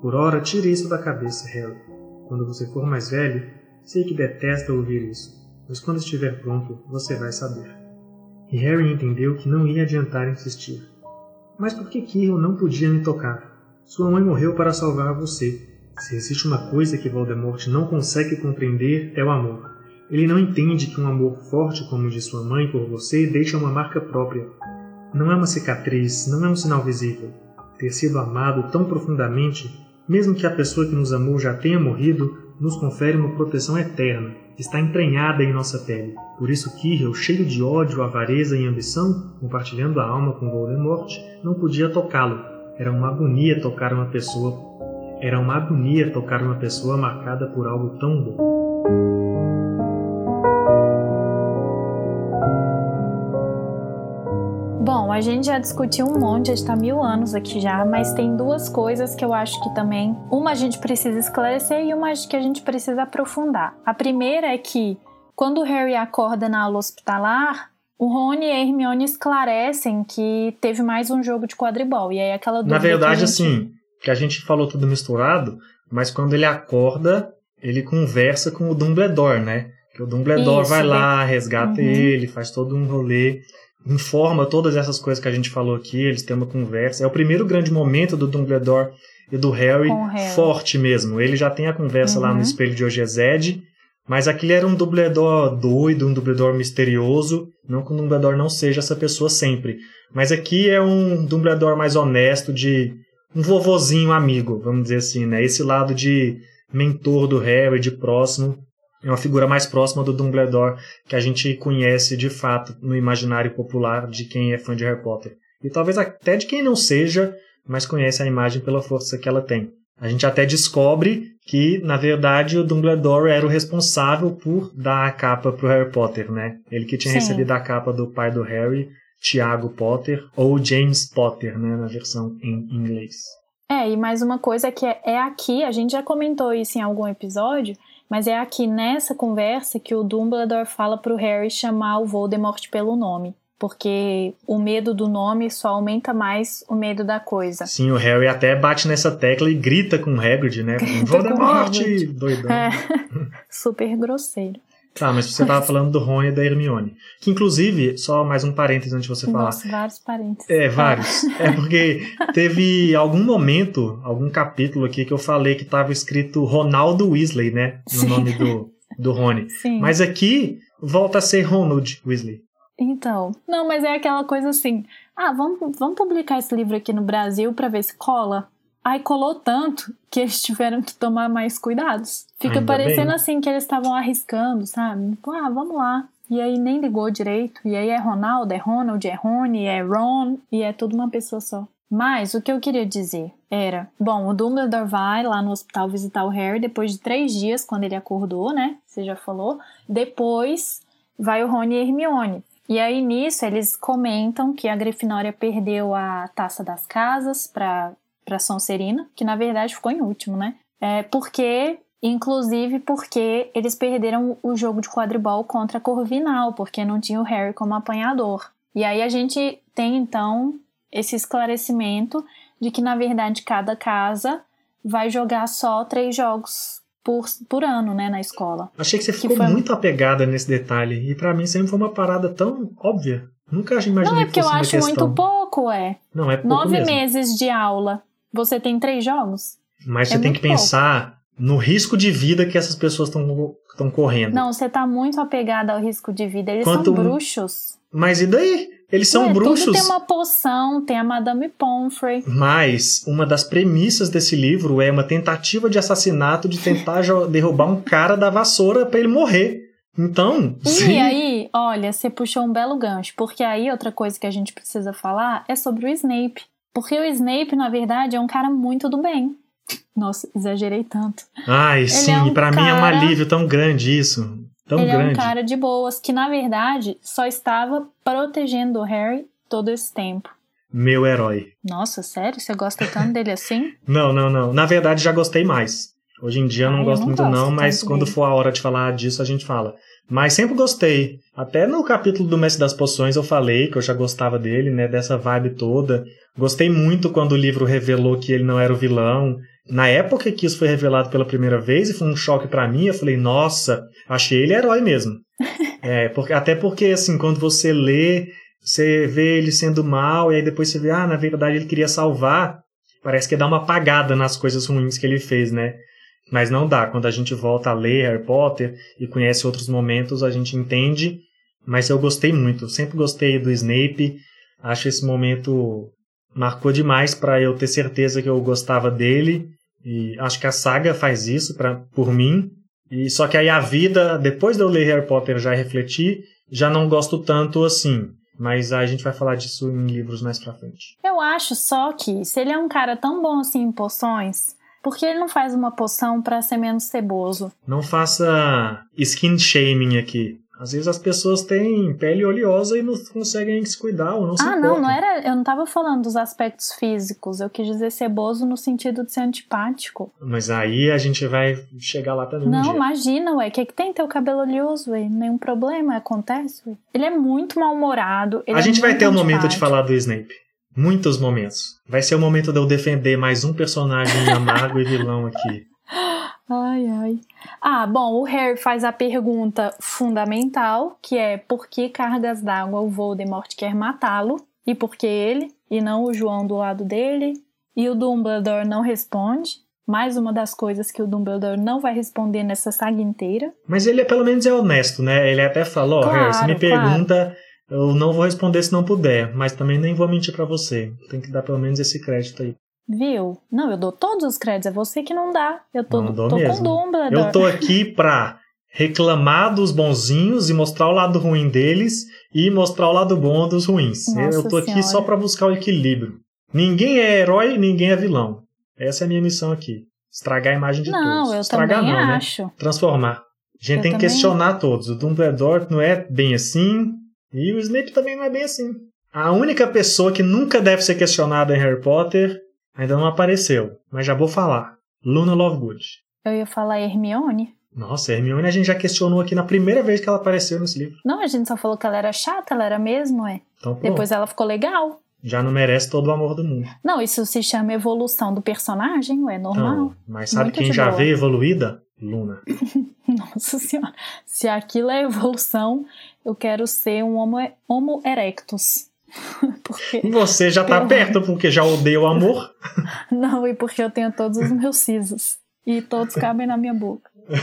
Por ora, tire isso da cabeça, Harry. Quando você for mais velho, sei que detesta ouvir isso, mas quando estiver pronto, você vai saber e Harry entendeu que não ia adiantar insistir. Mas por que Kirill não podia me tocar? Sua mãe morreu para salvar você. Se existe uma coisa que Voldemort não consegue compreender, é o amor. Ele não entende que um amor forte como o de sua mãe por você deixa uma marca própria. Não é uma cicatriz, não é um sinal visível. Ter sido amado tão profundamente, mesmo que a pessoa que nos amou já tenha morrido, nos confere uma proteção eterna, está entranhada em nossa pele. Por isso Kirill, cheio de ódio, avareza e ambição, compartilhando a alma com Voldemort, não podia tocá-lo. Era uma agonia tocar uma pessoa. Era uma agonia tocar uma pessoa marcada por algo tão bom. Bom, a gente já discutiu um monte, a gente tá mil anos aqui já, mas tem duas coisas que eu acho que também. Uma a gente precisa esclarecer e uma que a gente precisa aprofundar. A primeira é que quando o Harry acorda na aula hospitalar, o Rony e a Hermione esclarecem que teve mais um jogo de quadribol. E aí aquela Na verdade, que gente... assim, que a gente falou tudo misturado, mas quando ele acorda, ele conversa com o Dumbledore, né? Que o Dumbledore Isso, vai lá, resgata uhum. ele, faz todo um rolê informa todas essas coisas que a gente falou aqui, eles têm uma conversa. É o primeiro grande momento do Dumbledore e do Harry, Harry. forte mesmo. Ele já tem a conversa uhum. lá no uhum. espelho de Ogezed, mas aquele era um Dumbledore doido, um Dumbledore misterioso, não que o Dumbledore não seja essa pessoa sempre. Mas aqui é um Dumbledore mais honesto, de um vovozinho amigo, vamos dizer assim, né? Esse lado de mentor do Harry, de próximo, é uma figura mais próxima do Dumbledore que a gente conhece de fato no imaginário popular de quem é fã de Harry Potter. E talvez até de quem não seja, mas conhece a imagem pela força que ela tem. A gente até descobre que, na verdade, o Dumbledore era o responsável por dar a capa para o Harry Potter, né? Ele que tinha Sim. recebido a capa do pai do Harry, Tiago Potter, ou James Potter, né, na versão em inglês. É, e mais uma coisa que é, é aqui, a gente já comentou isso em algum episódio, mas é aqui nessa conversa que o Dumbledore fala pro Harry chamar o Voldemort pelo nome. Porque o medo do nome só aumenta mais o medo da coisa. Sim, o Harry até bate nessa tecla e grita com o Hagrid, né? Grita Voldemort! Doidão. É, super grosseiro. Tá, mas você estava falando do Ron e da Hermione. Que inclusive, só mais um parênteses antes de você falar. Nossa, vários parênteses. É, vários. é porque teve algum momento, algum capítulo aqui que eu falei que estava escrito Ronaldo Weasley, né? No Sim. nome do, do Rony. Sim. Mas aqui volta a ser Ronald Weasley. Então, não, mas é aquela coisa assim. Ah, vamos, vamos publicar esse livro aqui no Brasil para ver se cola. Aí colou tanto que eles tiveram que tomar mais cuidados. Fica Ainda parecendo bem. assim que eles estavam arriscando, sabe? Tipo, ah, vamos lá. E aí nem ligou direito. E aí é Ronaldo, é Ronald, é Rony, é Ron. E é tudo uma pessoa só. Mas o que eu queria dizer era: bom, o Dumbledore vai lá no hospital visitar o Harry depois de três dias, quando ele acordou, né? Você já falou. Depois vai o Rony e Hermione. E aí nisso eles comentam que a Grifinória perdeu a taça das casas para para Sonserina, que na verdade ficou em último, né? É porque Inclusive porque eles perderam o jogo de quadribol contra a Corvinal, porque não tinha o Harry como apanhador. E aí a gente tem então esse esclarecimento de que, na verdade, cada casa vai jogar só três jogos por, por ano, né, na escola. Achei que você ficou foi- muito apegada nesse detalhe. E pra mim sempre foi uma parada tão óbvia. Nunca imaginei Não, é que porque eu acho questão. muito pouco, é. Não, é pouco Nove mesmo. meses de aula. Você tem três jogos? Mas você É tem muito que pensar no risco de vida que essas pessoas estão correndo. Não, você tá muito apegada ao risco de vida. Eles Quanto- são bruxos. Mas e daí? Eles são Ué, bruxos. Tudo tem uma poção, tem a Madame Pomfrey. Mas uma das premissas desse livro é uma tentativa de assassinato de tentar derrubar um cara da vassoura pra ele morrer. Então, E sim. aí, olha, você puxou um belo gancho, porque aí outra coisa que a gente precisa falar é sobre o Snape. Porque o Snape, na verdade, é um cara muito do bem. Nossa, exagerei tanto. Ai, sim, é um pra mim é um cara- alívio tão grande isso. Tão Ele é um grande. cara de boas, que na verdade só estava protegendo o Harry todo esse tempo. Meu herói. Nossa, sério? Você gosta tanto dele assim? Não, não, não. Na verdade, já gostei mais. Hoje em dia eu não Ah, eu gosto não muito, gosto não, mas quando dele. for a hora de falar disso, a gente fala. Mas sempre gostei. Até no capítulo do Mestre das Poções eu falei que eu já gostava dele, né? Dessa vibe toda. Gostei muito quando o livro revelou que ele não era o vilão. Na época que isso foi revelado pela primeira vez, e foi um choque pra mim, eu falei, nossa, achei ele herói mesmo. é, porque, até porque, assim, quando você lê, você vê ele sendo mal, e aí depois você vê, ah, na verdade ele queria salvar. Parece que dá uma apagada nas coisas ruins que ele fez, né? Mas não dá. Quando a gente volta a ler Harry Potter e conhece outros momentos, a gente entende. Mas eu gostei muito. Sempre gostei do Snape. Acho esse momento marcou demais para eu ter certeza que eu gostava dele. E acho que a saga faz isso pra, por mim. E só que aí a vida, depois de eu ler Harry Potter já refletir, já não gosto tanto assim. Mas a gente vai falar disso em livros mais pra frente. Eu acho só que se ele é um cara tão bom assim em poções, por que ele não faz uma poção pra ser menos ceboso? Não faça skin shaming aqui. Às vezes as pessoas têm pele oleosa e não conseguem se cuidar ou não se ah, não, importam. não era. Eu não tava falando dos aspectos físicos. Eu quis dizer ceboso no sentido de ser antipático. Mas aí a gente vai chegar lá também um Não, dia. imagina, ué. O que, que tem teu cabelo oleoso, ué? Nenhum problema, acontece, ué. Ele é muito mal-humorado. A é gente vai muito ter um momento de falar do Snape. Muitos momentos. Vai ser o momento de eu defender mais um personagem amargo e vilão aqui. Ai, ai. Ah, bom, o Harry faz a pergunta fundamental, que é por que cargas d'água o Voldemort quer matá-lo? E por que ele? E não o João do lado dele? E o Dumbledore não responde. Mais uma das coisas que o Dumbledore não vai responder nessa saga inteira. Mas ele pelo menos é honesto, né? Ele até falou, ó, Claro, Harry, você me claro. pergunta, eu não vou responder se não puder, mas também nem vou mentir pra você. Tem que dar pelo menos esse crédito aí. Viu? Não, eu dou todos os créditos, é você que não dá. Eu tô, Não dou tô com o mesmo. Dumbledore. Eu tô aqui pra reclamar dos bonzinhos e mostrar o lado ruim deles e mostrar o lado bom dos ruins. Nossa eu tô aqui Senhora. só pra buscar o equilíbrio. Ninguém é herói, ninguém é vilão. Essa é a minha missão aqui. Estragar a imagem de Não, todos. eu Estragar também não, né? acho. Transformar. A gente Eu tem que questionar todos. O Dumbledore não é bem assim e o Snape também não é bem assim. A única pessoa que nunca deve ser questionada em Harry Potter ainda não apareceu, mas já vou falar. Luna Lovegood. Eu ia falar Hermione. Nossa, a Hermione a gente já questionou aqui na primeira vez que ela apareceu nesse livro. Não, a gente só falou que ela era chata, ela era mesmo, é. Então, pô, Depois ela ficou legal. já não merece todo o amor do mundo. Não, isso se chama evolução do personagem, ué, normal. Não, mas sabe Muito quem já boa. veio evoluída? Luna. Nossa senhora. Se aquilo é evolução, eu quero ser um homo, homo erectus. porque. Você já tá Pelo- perto porque já odeia o amor. Não, e porque eu tenho todos os meus sisos. E todos cabem na minha boca.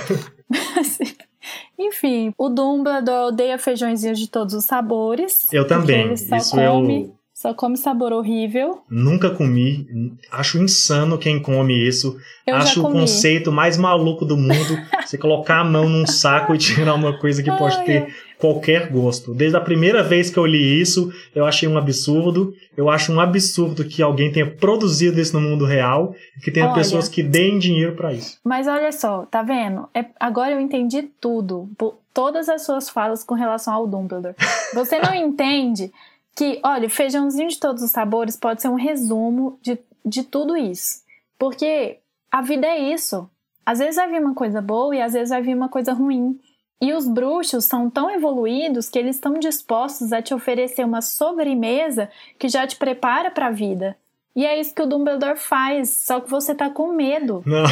Enfim, o Dumbledore odeia feijõezinhos de todos os sabores. Eu também. Ele só Isso come, eu só come sabor horrível. nunca comi. Acho insano quem come isso. Eu Acho o conceito mais maluco do mundo. você colocar a mão num saco e tirar uma coisa que pode Ai, ter qualquer gosto. Desde a primeira vez que eu li isso, eu achei um absurdo. Eu acho um absurdo que alguém tenha produzido isso no mundo real e que tenha Olha. pessoas que deem dinheiro pra isso. Mas olha só, tá vendo? É- agora eu entendi tudo. Todas as suas falas com relação ao Dumbledore. Você não entende que, olha, feijãozinho de todos os sabores pode ser um resumo de, de tudo isso. Porque a vida é isso. Às vezes vai vir uma coisa boa e às vezes vai vir uma coisa ruim. E os bruxos são tão evoluídos que eles estão dispostos a te oferecer uma sobremesa que já te prepara para a vida. E é isso que o Dumbledore faz, só que você tá com medo. Não,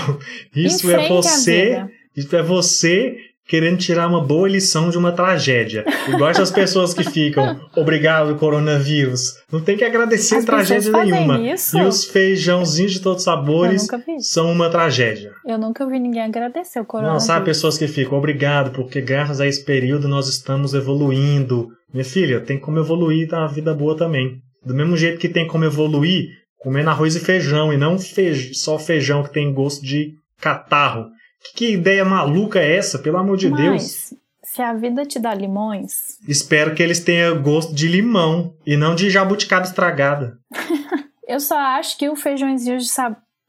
isso é você, isso é você querendo tirar uma boa lição de uma tragédia. Igual essas pessoas que ficam, obrigado, coronavírus. Não tem que agradecer As tragédia nenhuma. Isso? E os feijãozinhos de todos os sabores são uma tragédia. Eu nunca vi ninguém agradecer o coronavírus. Não, sabe pessoas que ficam, obrigado, porque graças a esse período nós estamos evoluindo. Minha filha, tem como evoluir na vida boa também. Do mesmo jeito que tem como evoluir comendo arroz e feijão, e não fej só feijão que tem gosto de catarro. Que, ideia maluca é essa, pelo amor de Mas, Deus? Se a vida te dá limões. Espero que eles tenham gosto de limão e não de jabuticaba estragada. Eu só acho que o feijãozinho de,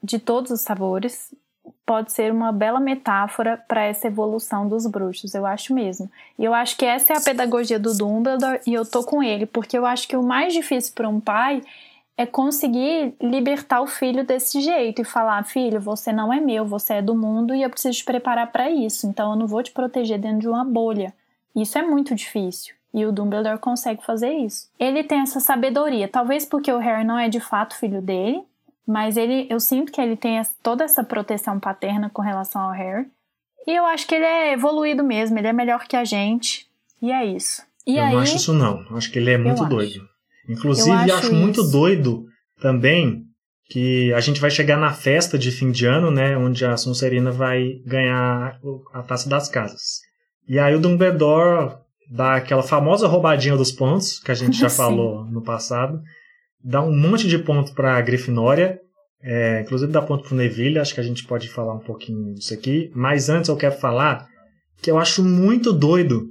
de todos os sabores pode ser uma bela metáfora para essa evolução dos bruxos, eu acho mesmo. E eu acho que essa é a pedagogia do Dumbledore e eu tô com ele, porque eu acho que o mais difícil para um pai é conseguir libertar o filho desse jeito e falar: filho, você não é meu, você é do mundo e eu preciso te preparar para isso, então eu não vou te proteger dentro de uma bolha. Isso é muito difícil. E o Dumbledore consegue fazer isso. Ele tem essa sabedoria, talvez porque o Harry não é de fato filho dele, mas ele, eu sinto que ele tem toda essa proteção paterna com relação ao Harry. E eu acho que ele é evoluído mesmo, ele é melhor que a gente. E é isso. E eu aí, não acho isso não. Eu acho que ele é muito doido. Inclusive, acho, acho muito doido também que a gente vai chegar na festa de fim de ano, né, onde a Sonserina vai ganhar a Taça das Casas. E aí o Dumbledore dá aquela famosa roubadinha dos pontos, que a gente já falou no passado, dá um monte de ponto para a Grifinória, é, inclusive dá ponto para o Neville, acho que a gente pode falar um pouquinho disso aqui, mas antes eu quero falar que eu acho muito doido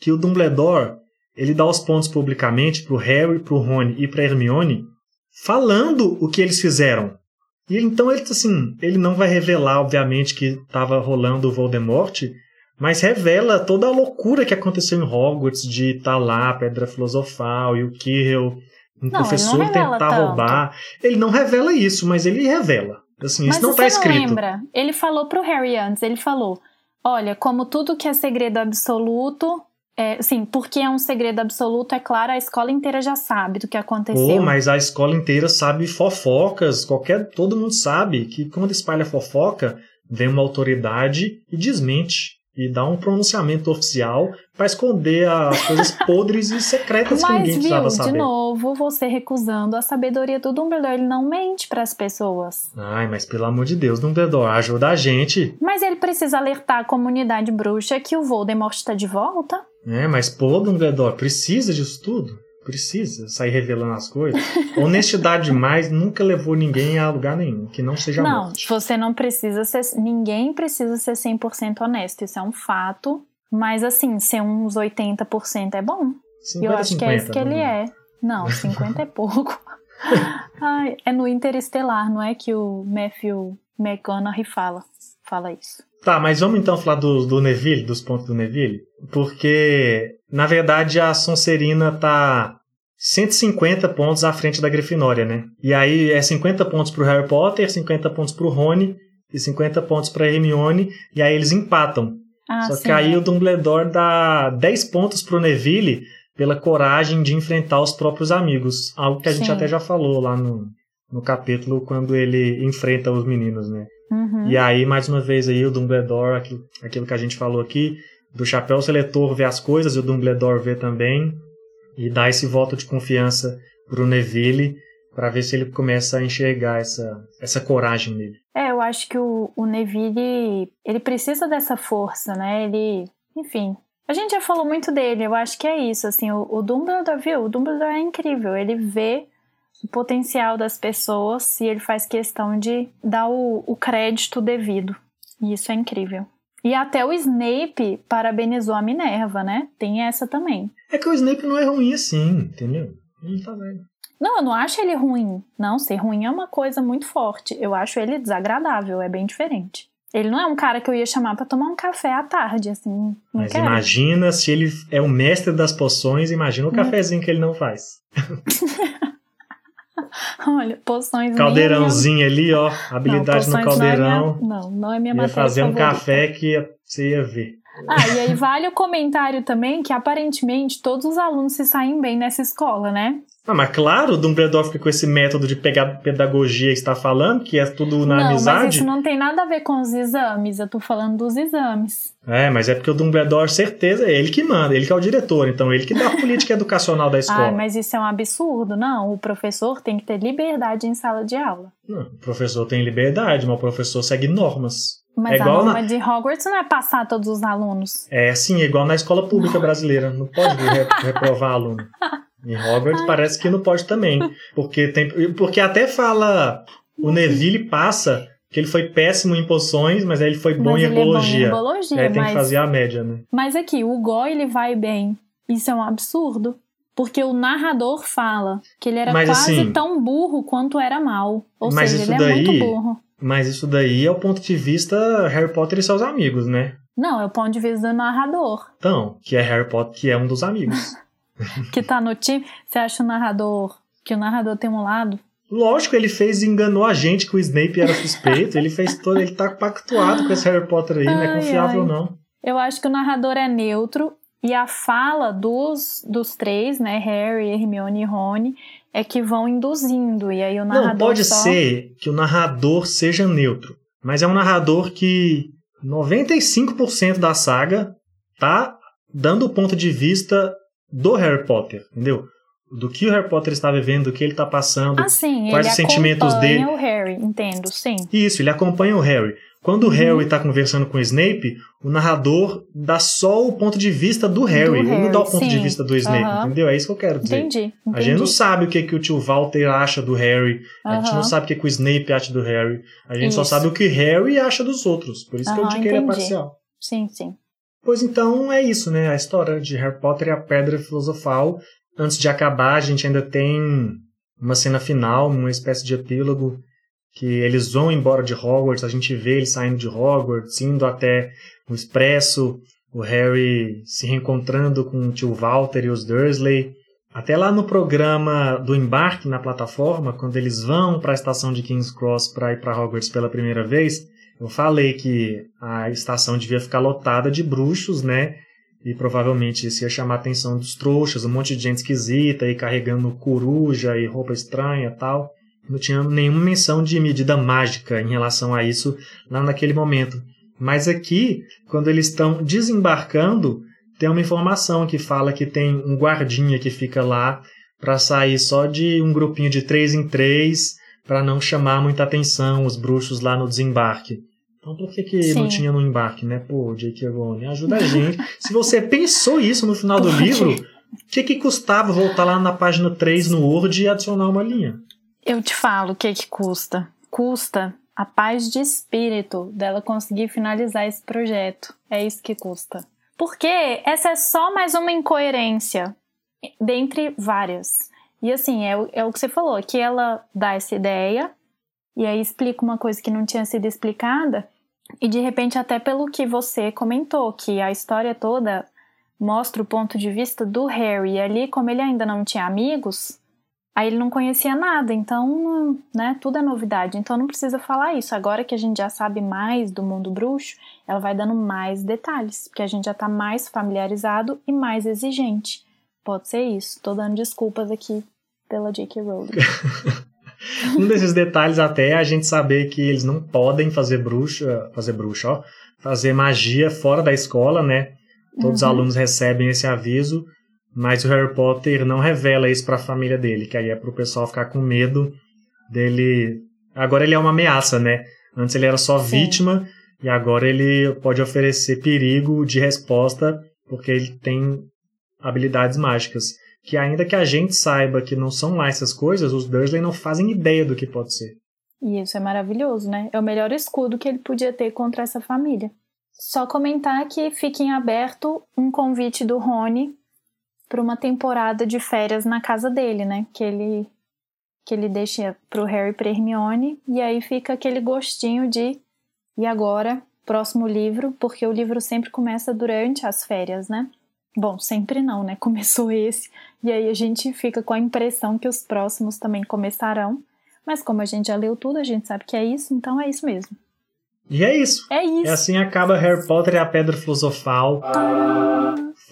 que o Dumbledore ele dá os pontos publicamente pro Harry, pro Rony e pra Hermione, falando o que eles fizeram. E então ele assim, ele não vai revelar, obviamente, que estava rolando o Voldemort, mas revela toda a loucura que aconteceu em Hogwarts de estar tá lá, Pedra Filosofal e o Quirrell, um não, professor tentar tanto. roubar. Ele não revela isso, mas ele revela. Assim, mas isso não está escrito. Não lembra? Ele falou pro Harry antes, ele falou: "Olha, como tudo que é segredo absoluto, é, sim, porque é um segredo absoluto, é claro, a escola inteira já sabe do que aconteceu. Oh, mas a escola inteira sabe fofocas, qualquer, todo mundo sabe que quando espalha fofoca, vem uma autoridade e desmente e dá um pronunciamento oficial para esconder as coisas podres e secretas Mas, que ninguém viu, precisava saber. de novo, você recusando a sabedoria do Dumbledore, ele não mente para as pessoas. Ai, mas pelo amor de Deus, Dumbledore, ajuda a gente. Mas ele precisa alertar a comunidade bruxa que o Voldemort está de volta. É, mas pô, Dumbledore, precisa disso tudo? Precisa sair revelando as coisas. Honestidade demais nunca levou ninguém a lugar nenhum, que não seja não, morte. você não precisa ser. Ninguém precisa ser 100% honesto, isso é um fato. Mas assim, ser uns 80% é bom. 50, eu acho 50, que é isso que ele é. Não, 50 é pouco. Ai, é no Interestelar, não é que o Matthew McConaughey fala. Fala isso. Tá, mas vamos então falar do, do Neville, dos pontos do Neville? Porque, na verdade, a Sonserina tá 150 pontos à frente da Grifinória, né? E aí é 50 pontos pro Harry Potter, 50 pontos pro Rony e 50 pontos pra Hermione, e aí eles empatam. Ah, Só sim, que aí o Dumbledore dá 10 pontos pro Neville pela coragem de enfrentar os próprios amigos. Algo que a gente Sim. até já falou lá no, no capítulo quando ele enfrenta os meninos, né? Uhum. E aí, mais uma vez, aí, o Dumbledore, aquilo, aquilo que a gente falou aqui, do chapéu seletor vê as coisas e o Dumbledore vê também, e dá esse voto de confiança pro Neville, para ver se ele começa a enxergar essa, essa coragem nele. É, eu acho que o, o Neville, ele precisa dessa força, né? Ele, enfim, a gente já falou muito dele, eu acho que é isso, assim, o, o Dumbledore, viu? O Dumbledore é incrível, ele vê o potencial das pessoas e ele faz questão de dar o, o crédito devido. E isso é incrível. E até o Snape parabenizou a Minerva, né? Tem essa também. É que o Snape não é ruim assim, entendeu? Ele tá velho. Não, eu não acho ele ruim. Não, ser ruim é uma coisa muito forte. Eu acho ele desagradável, é bem diferente. Ele não é um cara que eu ia chamar pra tomar um café à tarde, assim. Mas quero. imagina se ele é o mestre das poções, imagina o Hum. cafezinho que ele não faz. Olha, poções Caldeirãozinho ali, ó. Habilidade não, no caldeirão. Não, é minha, não, não é minha ia matéria fazer um favorita. café que ia- você ia ver. Ah, e aí vale o comentário também que aparentemente todos os alunos se saem bem nessa escola, né? Ah, mas claro, o Dumbledore fica com esse método de pegar pedagogia que está falando, que é tudo na não, mas amizade. isso não tem nada a ver com os exames, eu tô falando dos exames. É, mas é porque o Dumbledore, certeza, é ele que manda, ele que é o diretor, então ele que dá a política educacional da escola. Ah, mas isso é um absurdo, não. O professor tem que ter liberdade em sala de aula. Não, o professor tem liberdade, mas o professor segue normas. Mas É a norma na- de Hogwarts não é passar todos os alunos. É assim, é igual na escola pública brasileira, não pode re- reprovar aluno. Em Hogwarts parece que não pode também, porque tem, porque até fala o Neville passa que ele foi péssimo em poções, mas aí ele foi bom mas em ele ecologia. é bom em ecologia, É, tem mas, que fazer a média, né? mas aqui, o Gó ele vai bem. Isso é um absurdo. Porque o narrador fala que ele era Mas, quase assim, tão burro quanto era mal. Ou seja, ele é daí- muito burro. Mas isso daí é o ponto de vista Harry Potter e seus amigos, né? Não, é o ponto de vista do narrador. Então, que é Harry Potter, que é um dos amigos. Que tá no time. Você acha o narrador. Que o narrador tem um lado? Lógico, ele fez e enganou a gente que o Snape era suspeito. ele fez todo, ele tá pactuado com esse Harry Potter aí, não é Ai, confiável ai. não. Eu acho que o narrador é neutro. E a fala dos, dos três, né? Harry, Hermione e Rony, é que vão induzindo. E aí o narrador. Não, pode só... ser que o narrador seja neutro, mas é um narrador que 95% da saga tá dando o ponto de vista do Harry Potter, entendeu? Do que o Harry Potter está vivendo, do que ele tá passando. Ah, sim, Quais ele os sentimentos acompanha dele? o Harry, entendo, sim. Isso, ele acompanha o Harry. Quando o Uhum. Harry tá conversando com o Snape, o narrador dá só o ponto de vista do Harry, ele não dá o Harry, ponto de sim. vista do Snape, Aham. entendeu? É isso que eu quero dizer. Entendi, entendi. A gente não sabe o que, que o tio Walter acha do Harry, a gente não sabe o que, que o Snape acha do Harry, a gente só Isso. sabe o que Harry acha dos outros, por isso que eu digo que ele é parcial. Sim, sim. Pois então é isso, né? A história de Harry Potter e a Pedra Filosofal. Antes de acabar, a gente ainda tem uma cena final, uma espécie de epílogo, que eles vão embora de Hogwarts, a gente vê eles saindo de Hogwarts, indo até o Expresso, o Harry se reencontrando com o tio Walter e os Dursley. Até lá no programa do embarque na plataforma, quando eles vão para a estação de King's Cross para ir para Hogwarts pela primeira vez, eu falei que a estação devia ficar lotada de bruxos, né? E provavelmente isso ia chamar a atenção dos trouxas, um monte de gente esquisita e carregando coruja e roupa estranha tal. Não tinha nenhuma menção de medida mágica em relação a isso lá naquele momento. Mas aqui, quando eles estão desembarcando, tem uma informação que fala que tem um guardinha que fica lá para sair só de um grupinho de três em três para não chamar muita atenção os bruxos lá no desembarque. Então por que, que não tinha no embarque, né? Pô, J.K. Rowling, ajuda a gente. Se você pensou isso no final do livro, o que, que custava voltar lá na página 3 no Word e adicionar uma linha? Eu te falo o que que custa. Custa a paz de espírito dela conseguir finalizar esse projeto. É isso que custa. Porque essa é só mais uma incoerência dentre várias. E assim, é, o- é o que você falou, que ela dá essa ideia e aí explica uma coisa que não tinha sido explicada e de repente até pelo que você comentou, que a história toda mostra o ponto de vista do Harry e ali como ele ainda não tinha amigos, Aí ele não conhecia nada, então, né, tudo é novidade. Então não precisa falar isso. Agora que a gente já sabe mais do mundo bruxo, ela vai dando mais detalhes, porque a gente já tá mais familiarizado e mais exigente. Pode ser isso. Tô dando desculpas aqui pela J.K. Rowling. Um desses detalhes até é a gente saber que eles não podem fazer bruxa, fazer bruxa, ó, fazer magia fora da escola, né? Todos os Uhum. alunos recebem esse aviso, mas o Harry Potter não revela isso para a família dele, que aí é pro pessoal ficar com medo dele. Agora ele é uma ameaça, né? Antes ele era só Sim. vítima e agora ele pode oferecer perigo de resposta porque ele tem habilidades mágicas. Que ainda que a gente saiba que não são lá essas coisas, os Dursley não fazem ideia do que pode ser. E isso é maravilhoso, né? É o melhor escudo que ele podia ter contra essa família. Só comentar que fica em aberto um convite do Rony para uma temporada de férias na casa dele, né? Que ele que ele deixa pro Harry e pra Hermione e aí fica aquele gostinho de e agora próximo livro, porque o livro sempre começa durante as férias, né? Bom, sempre não, né? Começou esse, e aí a gente fica com a impressão que os próximos também começarão. Mas como a gente já leu tudo, a gente sabe que é isso, então é isso mesmo. E é isso. É isso. E assim acaba Harry Potter e a Pedra Filosofal.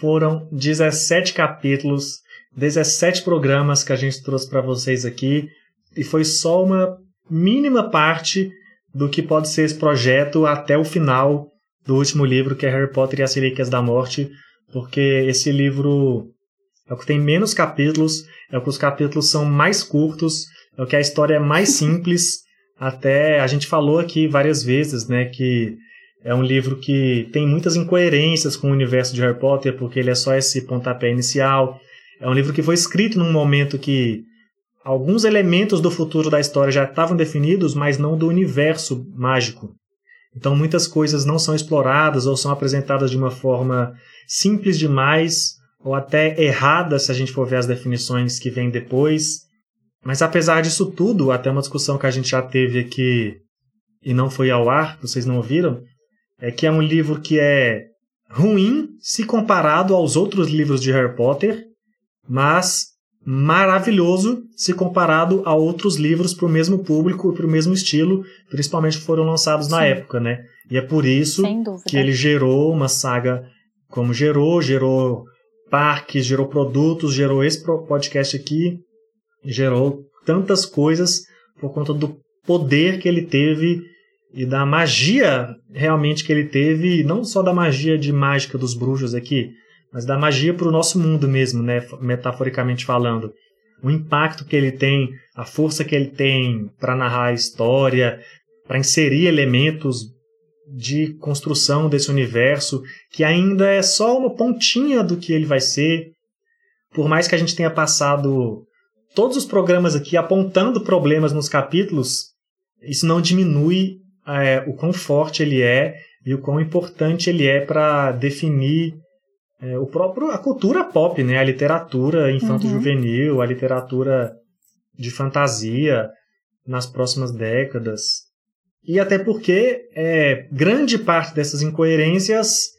Foram 17 capítulos, 17 programas que a gente trouxe para vocês aqui. E foi só uma mínima parte do que pode ser esse projeto até o final do último livro, que é Harry Potter e as Relíquias da Morte, porque esse livro é o que tem menos capítulos, é o que os capítulos são mais curtos, é o que a história é mais simples. Até a gente falou aqui várias vezes, né, que é um livro que tem muitas incoerências com o universo de Harry Potter, porque ele é só esse pontapé inicial. É um livro que foi escrito num momento que alguns elementos do futuro da história já estavam definidos, mas não do universo mágico. Então muitas coisas não são exploradas ou são apresentadas de uma forma simples demais ou até errada se a gente for ver as definições que vêm depois. Mas apesar disso tudo, até uma discussão que a gente já teve aqui e não foi ao ar, vocês não ouviram, é que é um livro que é ruim se comparado aos outros livros de Harry Potter, mas maravilhoso se comparado a outros livros para o mesmo público e para o mesmo estilo, principalmente que foram lançados Sim. na época, né? E é por isso que ele gerou uma saga como gerou, gerou parques, gerou produtos, gerou esse podcast aqui, gerou tantas coisas por conta do poder que ele teve e da magia realmente que ele teve, não só da magia de mágica dos bruxos aqui, mas da magia para o nosso mundo mesmo, né? metaforicamente falando. O impacto que ele tem, a força que ele tem para narrar a história, para inserir elementos de construção desse universo, que ainda é só uma pontinha do que ele vai ser. Por mais que a gente tenha passado todos os programas aqui apontando problemas nos capítulos, isso não diminui é, o quão forte ele é e o quão importante ele é para definir é, o próprio a cultura pop, né? A literatura infanto-juvenil, uhum. a literatura de fantasia nas próximas décadas. E até porque é, grande parte dessas incoerências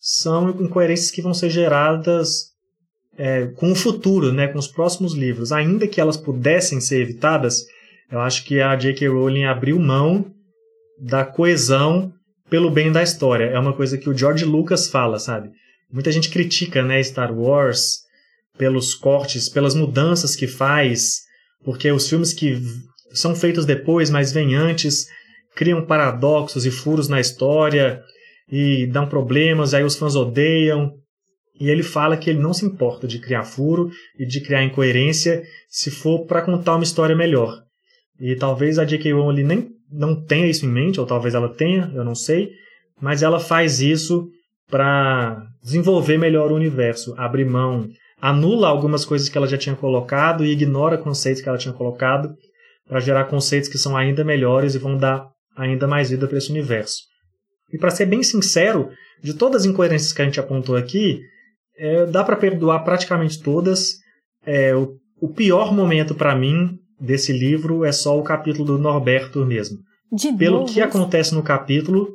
são incoerências que vão ser geradas é, com o futuro, né, com os próximos livros. Ainda que elas pudessem ser evitadas, eu acho que a J.K. Rowling abriu mão da coesão pelo bem da história. É uma coisa que o George Lucas fala, sabe? Muita gente critica, né, Star Wars pelos cortes, pelas mudanças que faz, porque os filmes que são feitos depois, mas vêm antes, criam paradoxos e furos na história e dão problemas, aí os fãs odeiam. E ele fala que ele não se importa de criar furo e de criar incoerência se for para contar uma história melhor. E talvez a J.K. Rowling nem não tenha isso em mente, ou talvez ela tenha, eu não sei, mas ela faz isso para desenvolver melhor o universo, abrir mão, anula algumas coisas que ela já tinha colocado e ignora conceitos que ela tinha colocado para gerar conceitos que são ainda melhores e vão dar ainda mais vida para esse universo. E para ser bem sincero, de todas as incoerências que a gente apontou aqui, é, dá para perdoar praticamente todas. É, o, o pior momento para mim desse livro é só o capítulo do Norberto mesmo. De Pelo que acontece no capítulo,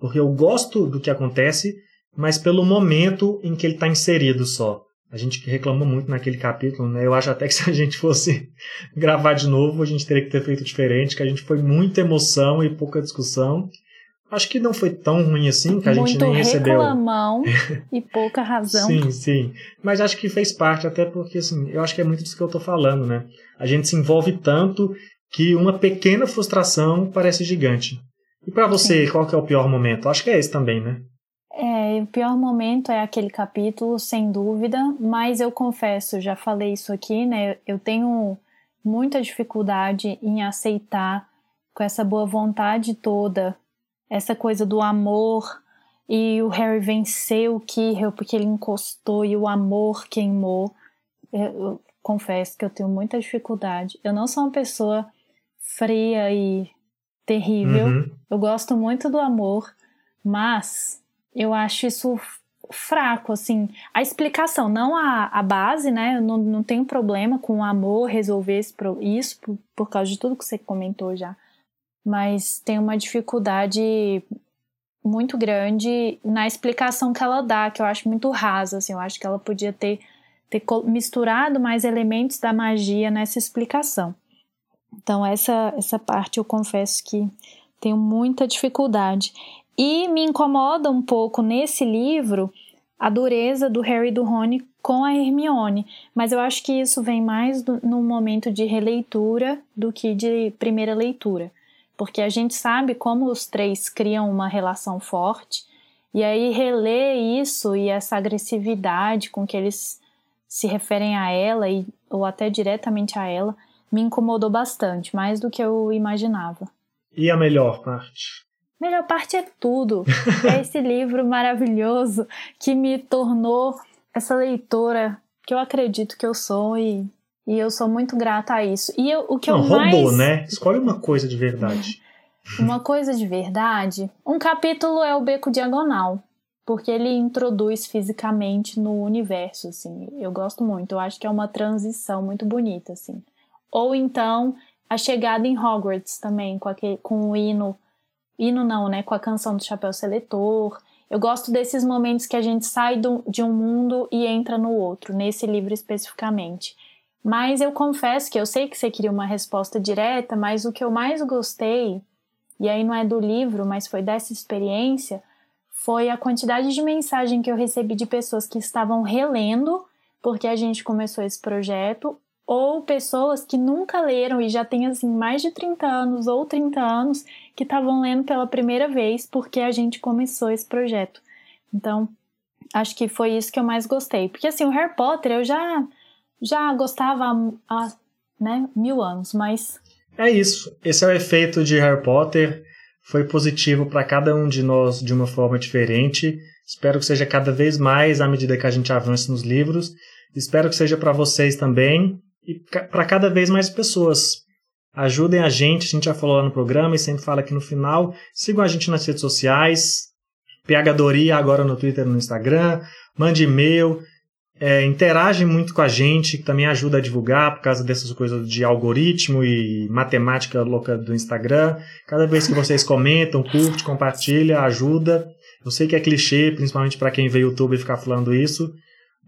porque eu gosto do que acontece, mas pelo momento em que ele está inserido só. A gente reclamou muito naquele capítulo, né? Eu acho até que se a gente fosse gravar de novo, a gente teria que ter feito diferente, que a gente foi muita emoção e pouca discussão. Acho que não foi tão ruim assim, que a Muito gente nem recebeu. reclamão e pouca razão. Sim, sim. Mas acho que fez parte, até porque, assim, eu acho que é muito disso que eu tô falando, né? A gente se envolve tanto que uma pequena frustração parece gigante. E para você, Sim. qual que é o pior momento? Acho que é esse também, né? É, o pior momento é aquele capítulo, sem dúvida, mas eu confesso, já falei isso aqui, né? Eu tenho muita dificuldade em aceitar com essa boa vontade toda, essa coisa do amor e o Harry venceu o Kirill porque ele encostou e o amor queimou. Eu, eu confesso que eu tenho muita dificuldade. Eu não sou uma pessoa fria e terrível. Uhum. Eu gosto muito do amor, mas eu acho isso fraco, assim. A explicação, não a, a base, né? Eu não, não tenho problema com o amor resolver esse, isso por, por causa de tudo que você comentou já. Mas tem uma dificuldade muito grande na explicação que ela dá, que eu acho muito rasa, assim, eu acho que ela podia ter, ter misturado mais elementos da magia nessa explicação. Então, essa, essa parte eu confesso que tenho muita dificuldade. E me incomoda um pouco nesse livro a dureza do Harry e do Rony com a Hermione, mas eu acho que isso vem mais no momento de releitura do que de primeira leitura porque a gente sabe como os três criam uma relação forte, e aí reler isso e essa agressividade com que eles se referem a ela e, ou até diretamente a ela me incomodou bastante, mais do que eu imaginava. E a melhor parte? Melhor parte é tudo. é esse livro maravilhoso que me tornou essa leitora que eu acredito que eu sou e e eu sou muito grata a isso. E eu, o que Não, eu roubou, mais... né? Escolhe uma coisa de verdade. Uma coisa de verdade. Um capítulo é o Beco Diagonal, porque ele introduz fisicamente no universo, assim. Eu gosto muito. Eu acho que é uma transição muito bonita, assim. Ou então a chegada em Hogwarts também, com, aquele, com o hino. Hino não, né? Com a canção do Chapéu Seletor. Eu gosto desses momentos que a gente sai do, de um mundo e entra no outro, nesse livro especificamente. Mas eu confesso que eu sei que você queria uma resposta direta, mas o que eu mais gostei, e aí não é do livro, mas foi dessa experiência, foi a quantidade de mensagem que eu recebi de pessoas que estavam relendo, porque a gente começou esse projeto, ou pessoas que nunca leram e já têm assim mais de 30 anos ou 30 anos que estavam lendo pela primeira vez porque a gente começou esse projeto. Então, acho que foi isso que eu mais gostei. Porque assim, o Harry Potter eu já já gostava há, né, mil anos, mas. É isso. Esse é o efeito de Harry Potter. Foi positivo para cada um de nós de uma forma diferente. Espero que seja cada vez mais à medida que a gente avança nos livros. Espero que seja para vocês também e para cada vez mais pessoas. Ajudem a gente, a gente já falou lá no programa e sempre fala aqui no final. Sigam a gente nas redes sociais, PHDoria agora no Twitter e no Instagram. Mande e-mail, é, interagem muito com a gente, que também ajuda a divulgar por causa dessas coisas de algoritmo e matemática louca do Instagram. Cada vez que vocês comentam, curte, compartilha, ajuda. Eu sei que é clichê, principalmente para quem vê YouTube e ficar falando isso,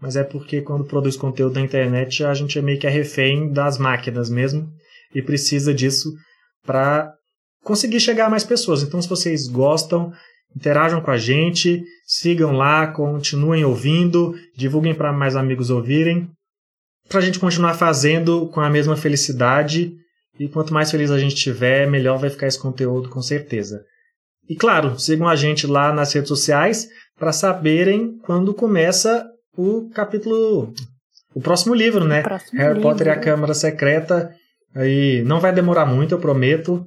mas é porque quando produz conteúdo na internet a gente é meio que refém das máquinas mesmo e precisa disso para conseguir chegar a mais pessoas. Então, se vocês gostam, interajam com a gente, sigam lá, continuem ouvindo, divulguem para mais amigos ouvirem, para a gente continuar fazendo com a mesma felicidade. E quanto mais feliz a gente tiver, melhor vai ficar esse conteúdo, com certeza. E claro, sigam a gente lá nas redes sociais para saberem quando começa o capítulo, o próximo livro, né? Próximo Harry livro. Potter e a Câmara Secreta. Aí não vai demorar muito, eu prometo.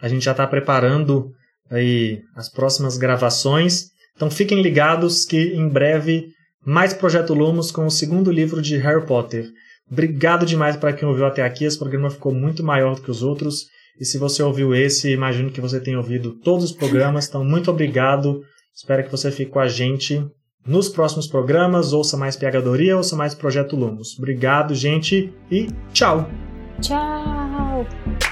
A gente já está preparando aí as próximas gravações. Então fiquem ligados que em breve mais Projeto Lumos com o segundo livro de Harry Potter. Obrigado demais para quem ouviu até aqui. Esse programa ficou muito maior do que os outros. E se você ouviu esse, imagino que você tenha ouvido todos os programas. Então, muito obrigado. Espero que você fique com a gente nos próximos programas. Ouça mais Pegadoria, ouça mais Projeto Lumos. Obrigado, gente, e tchau! Tchau!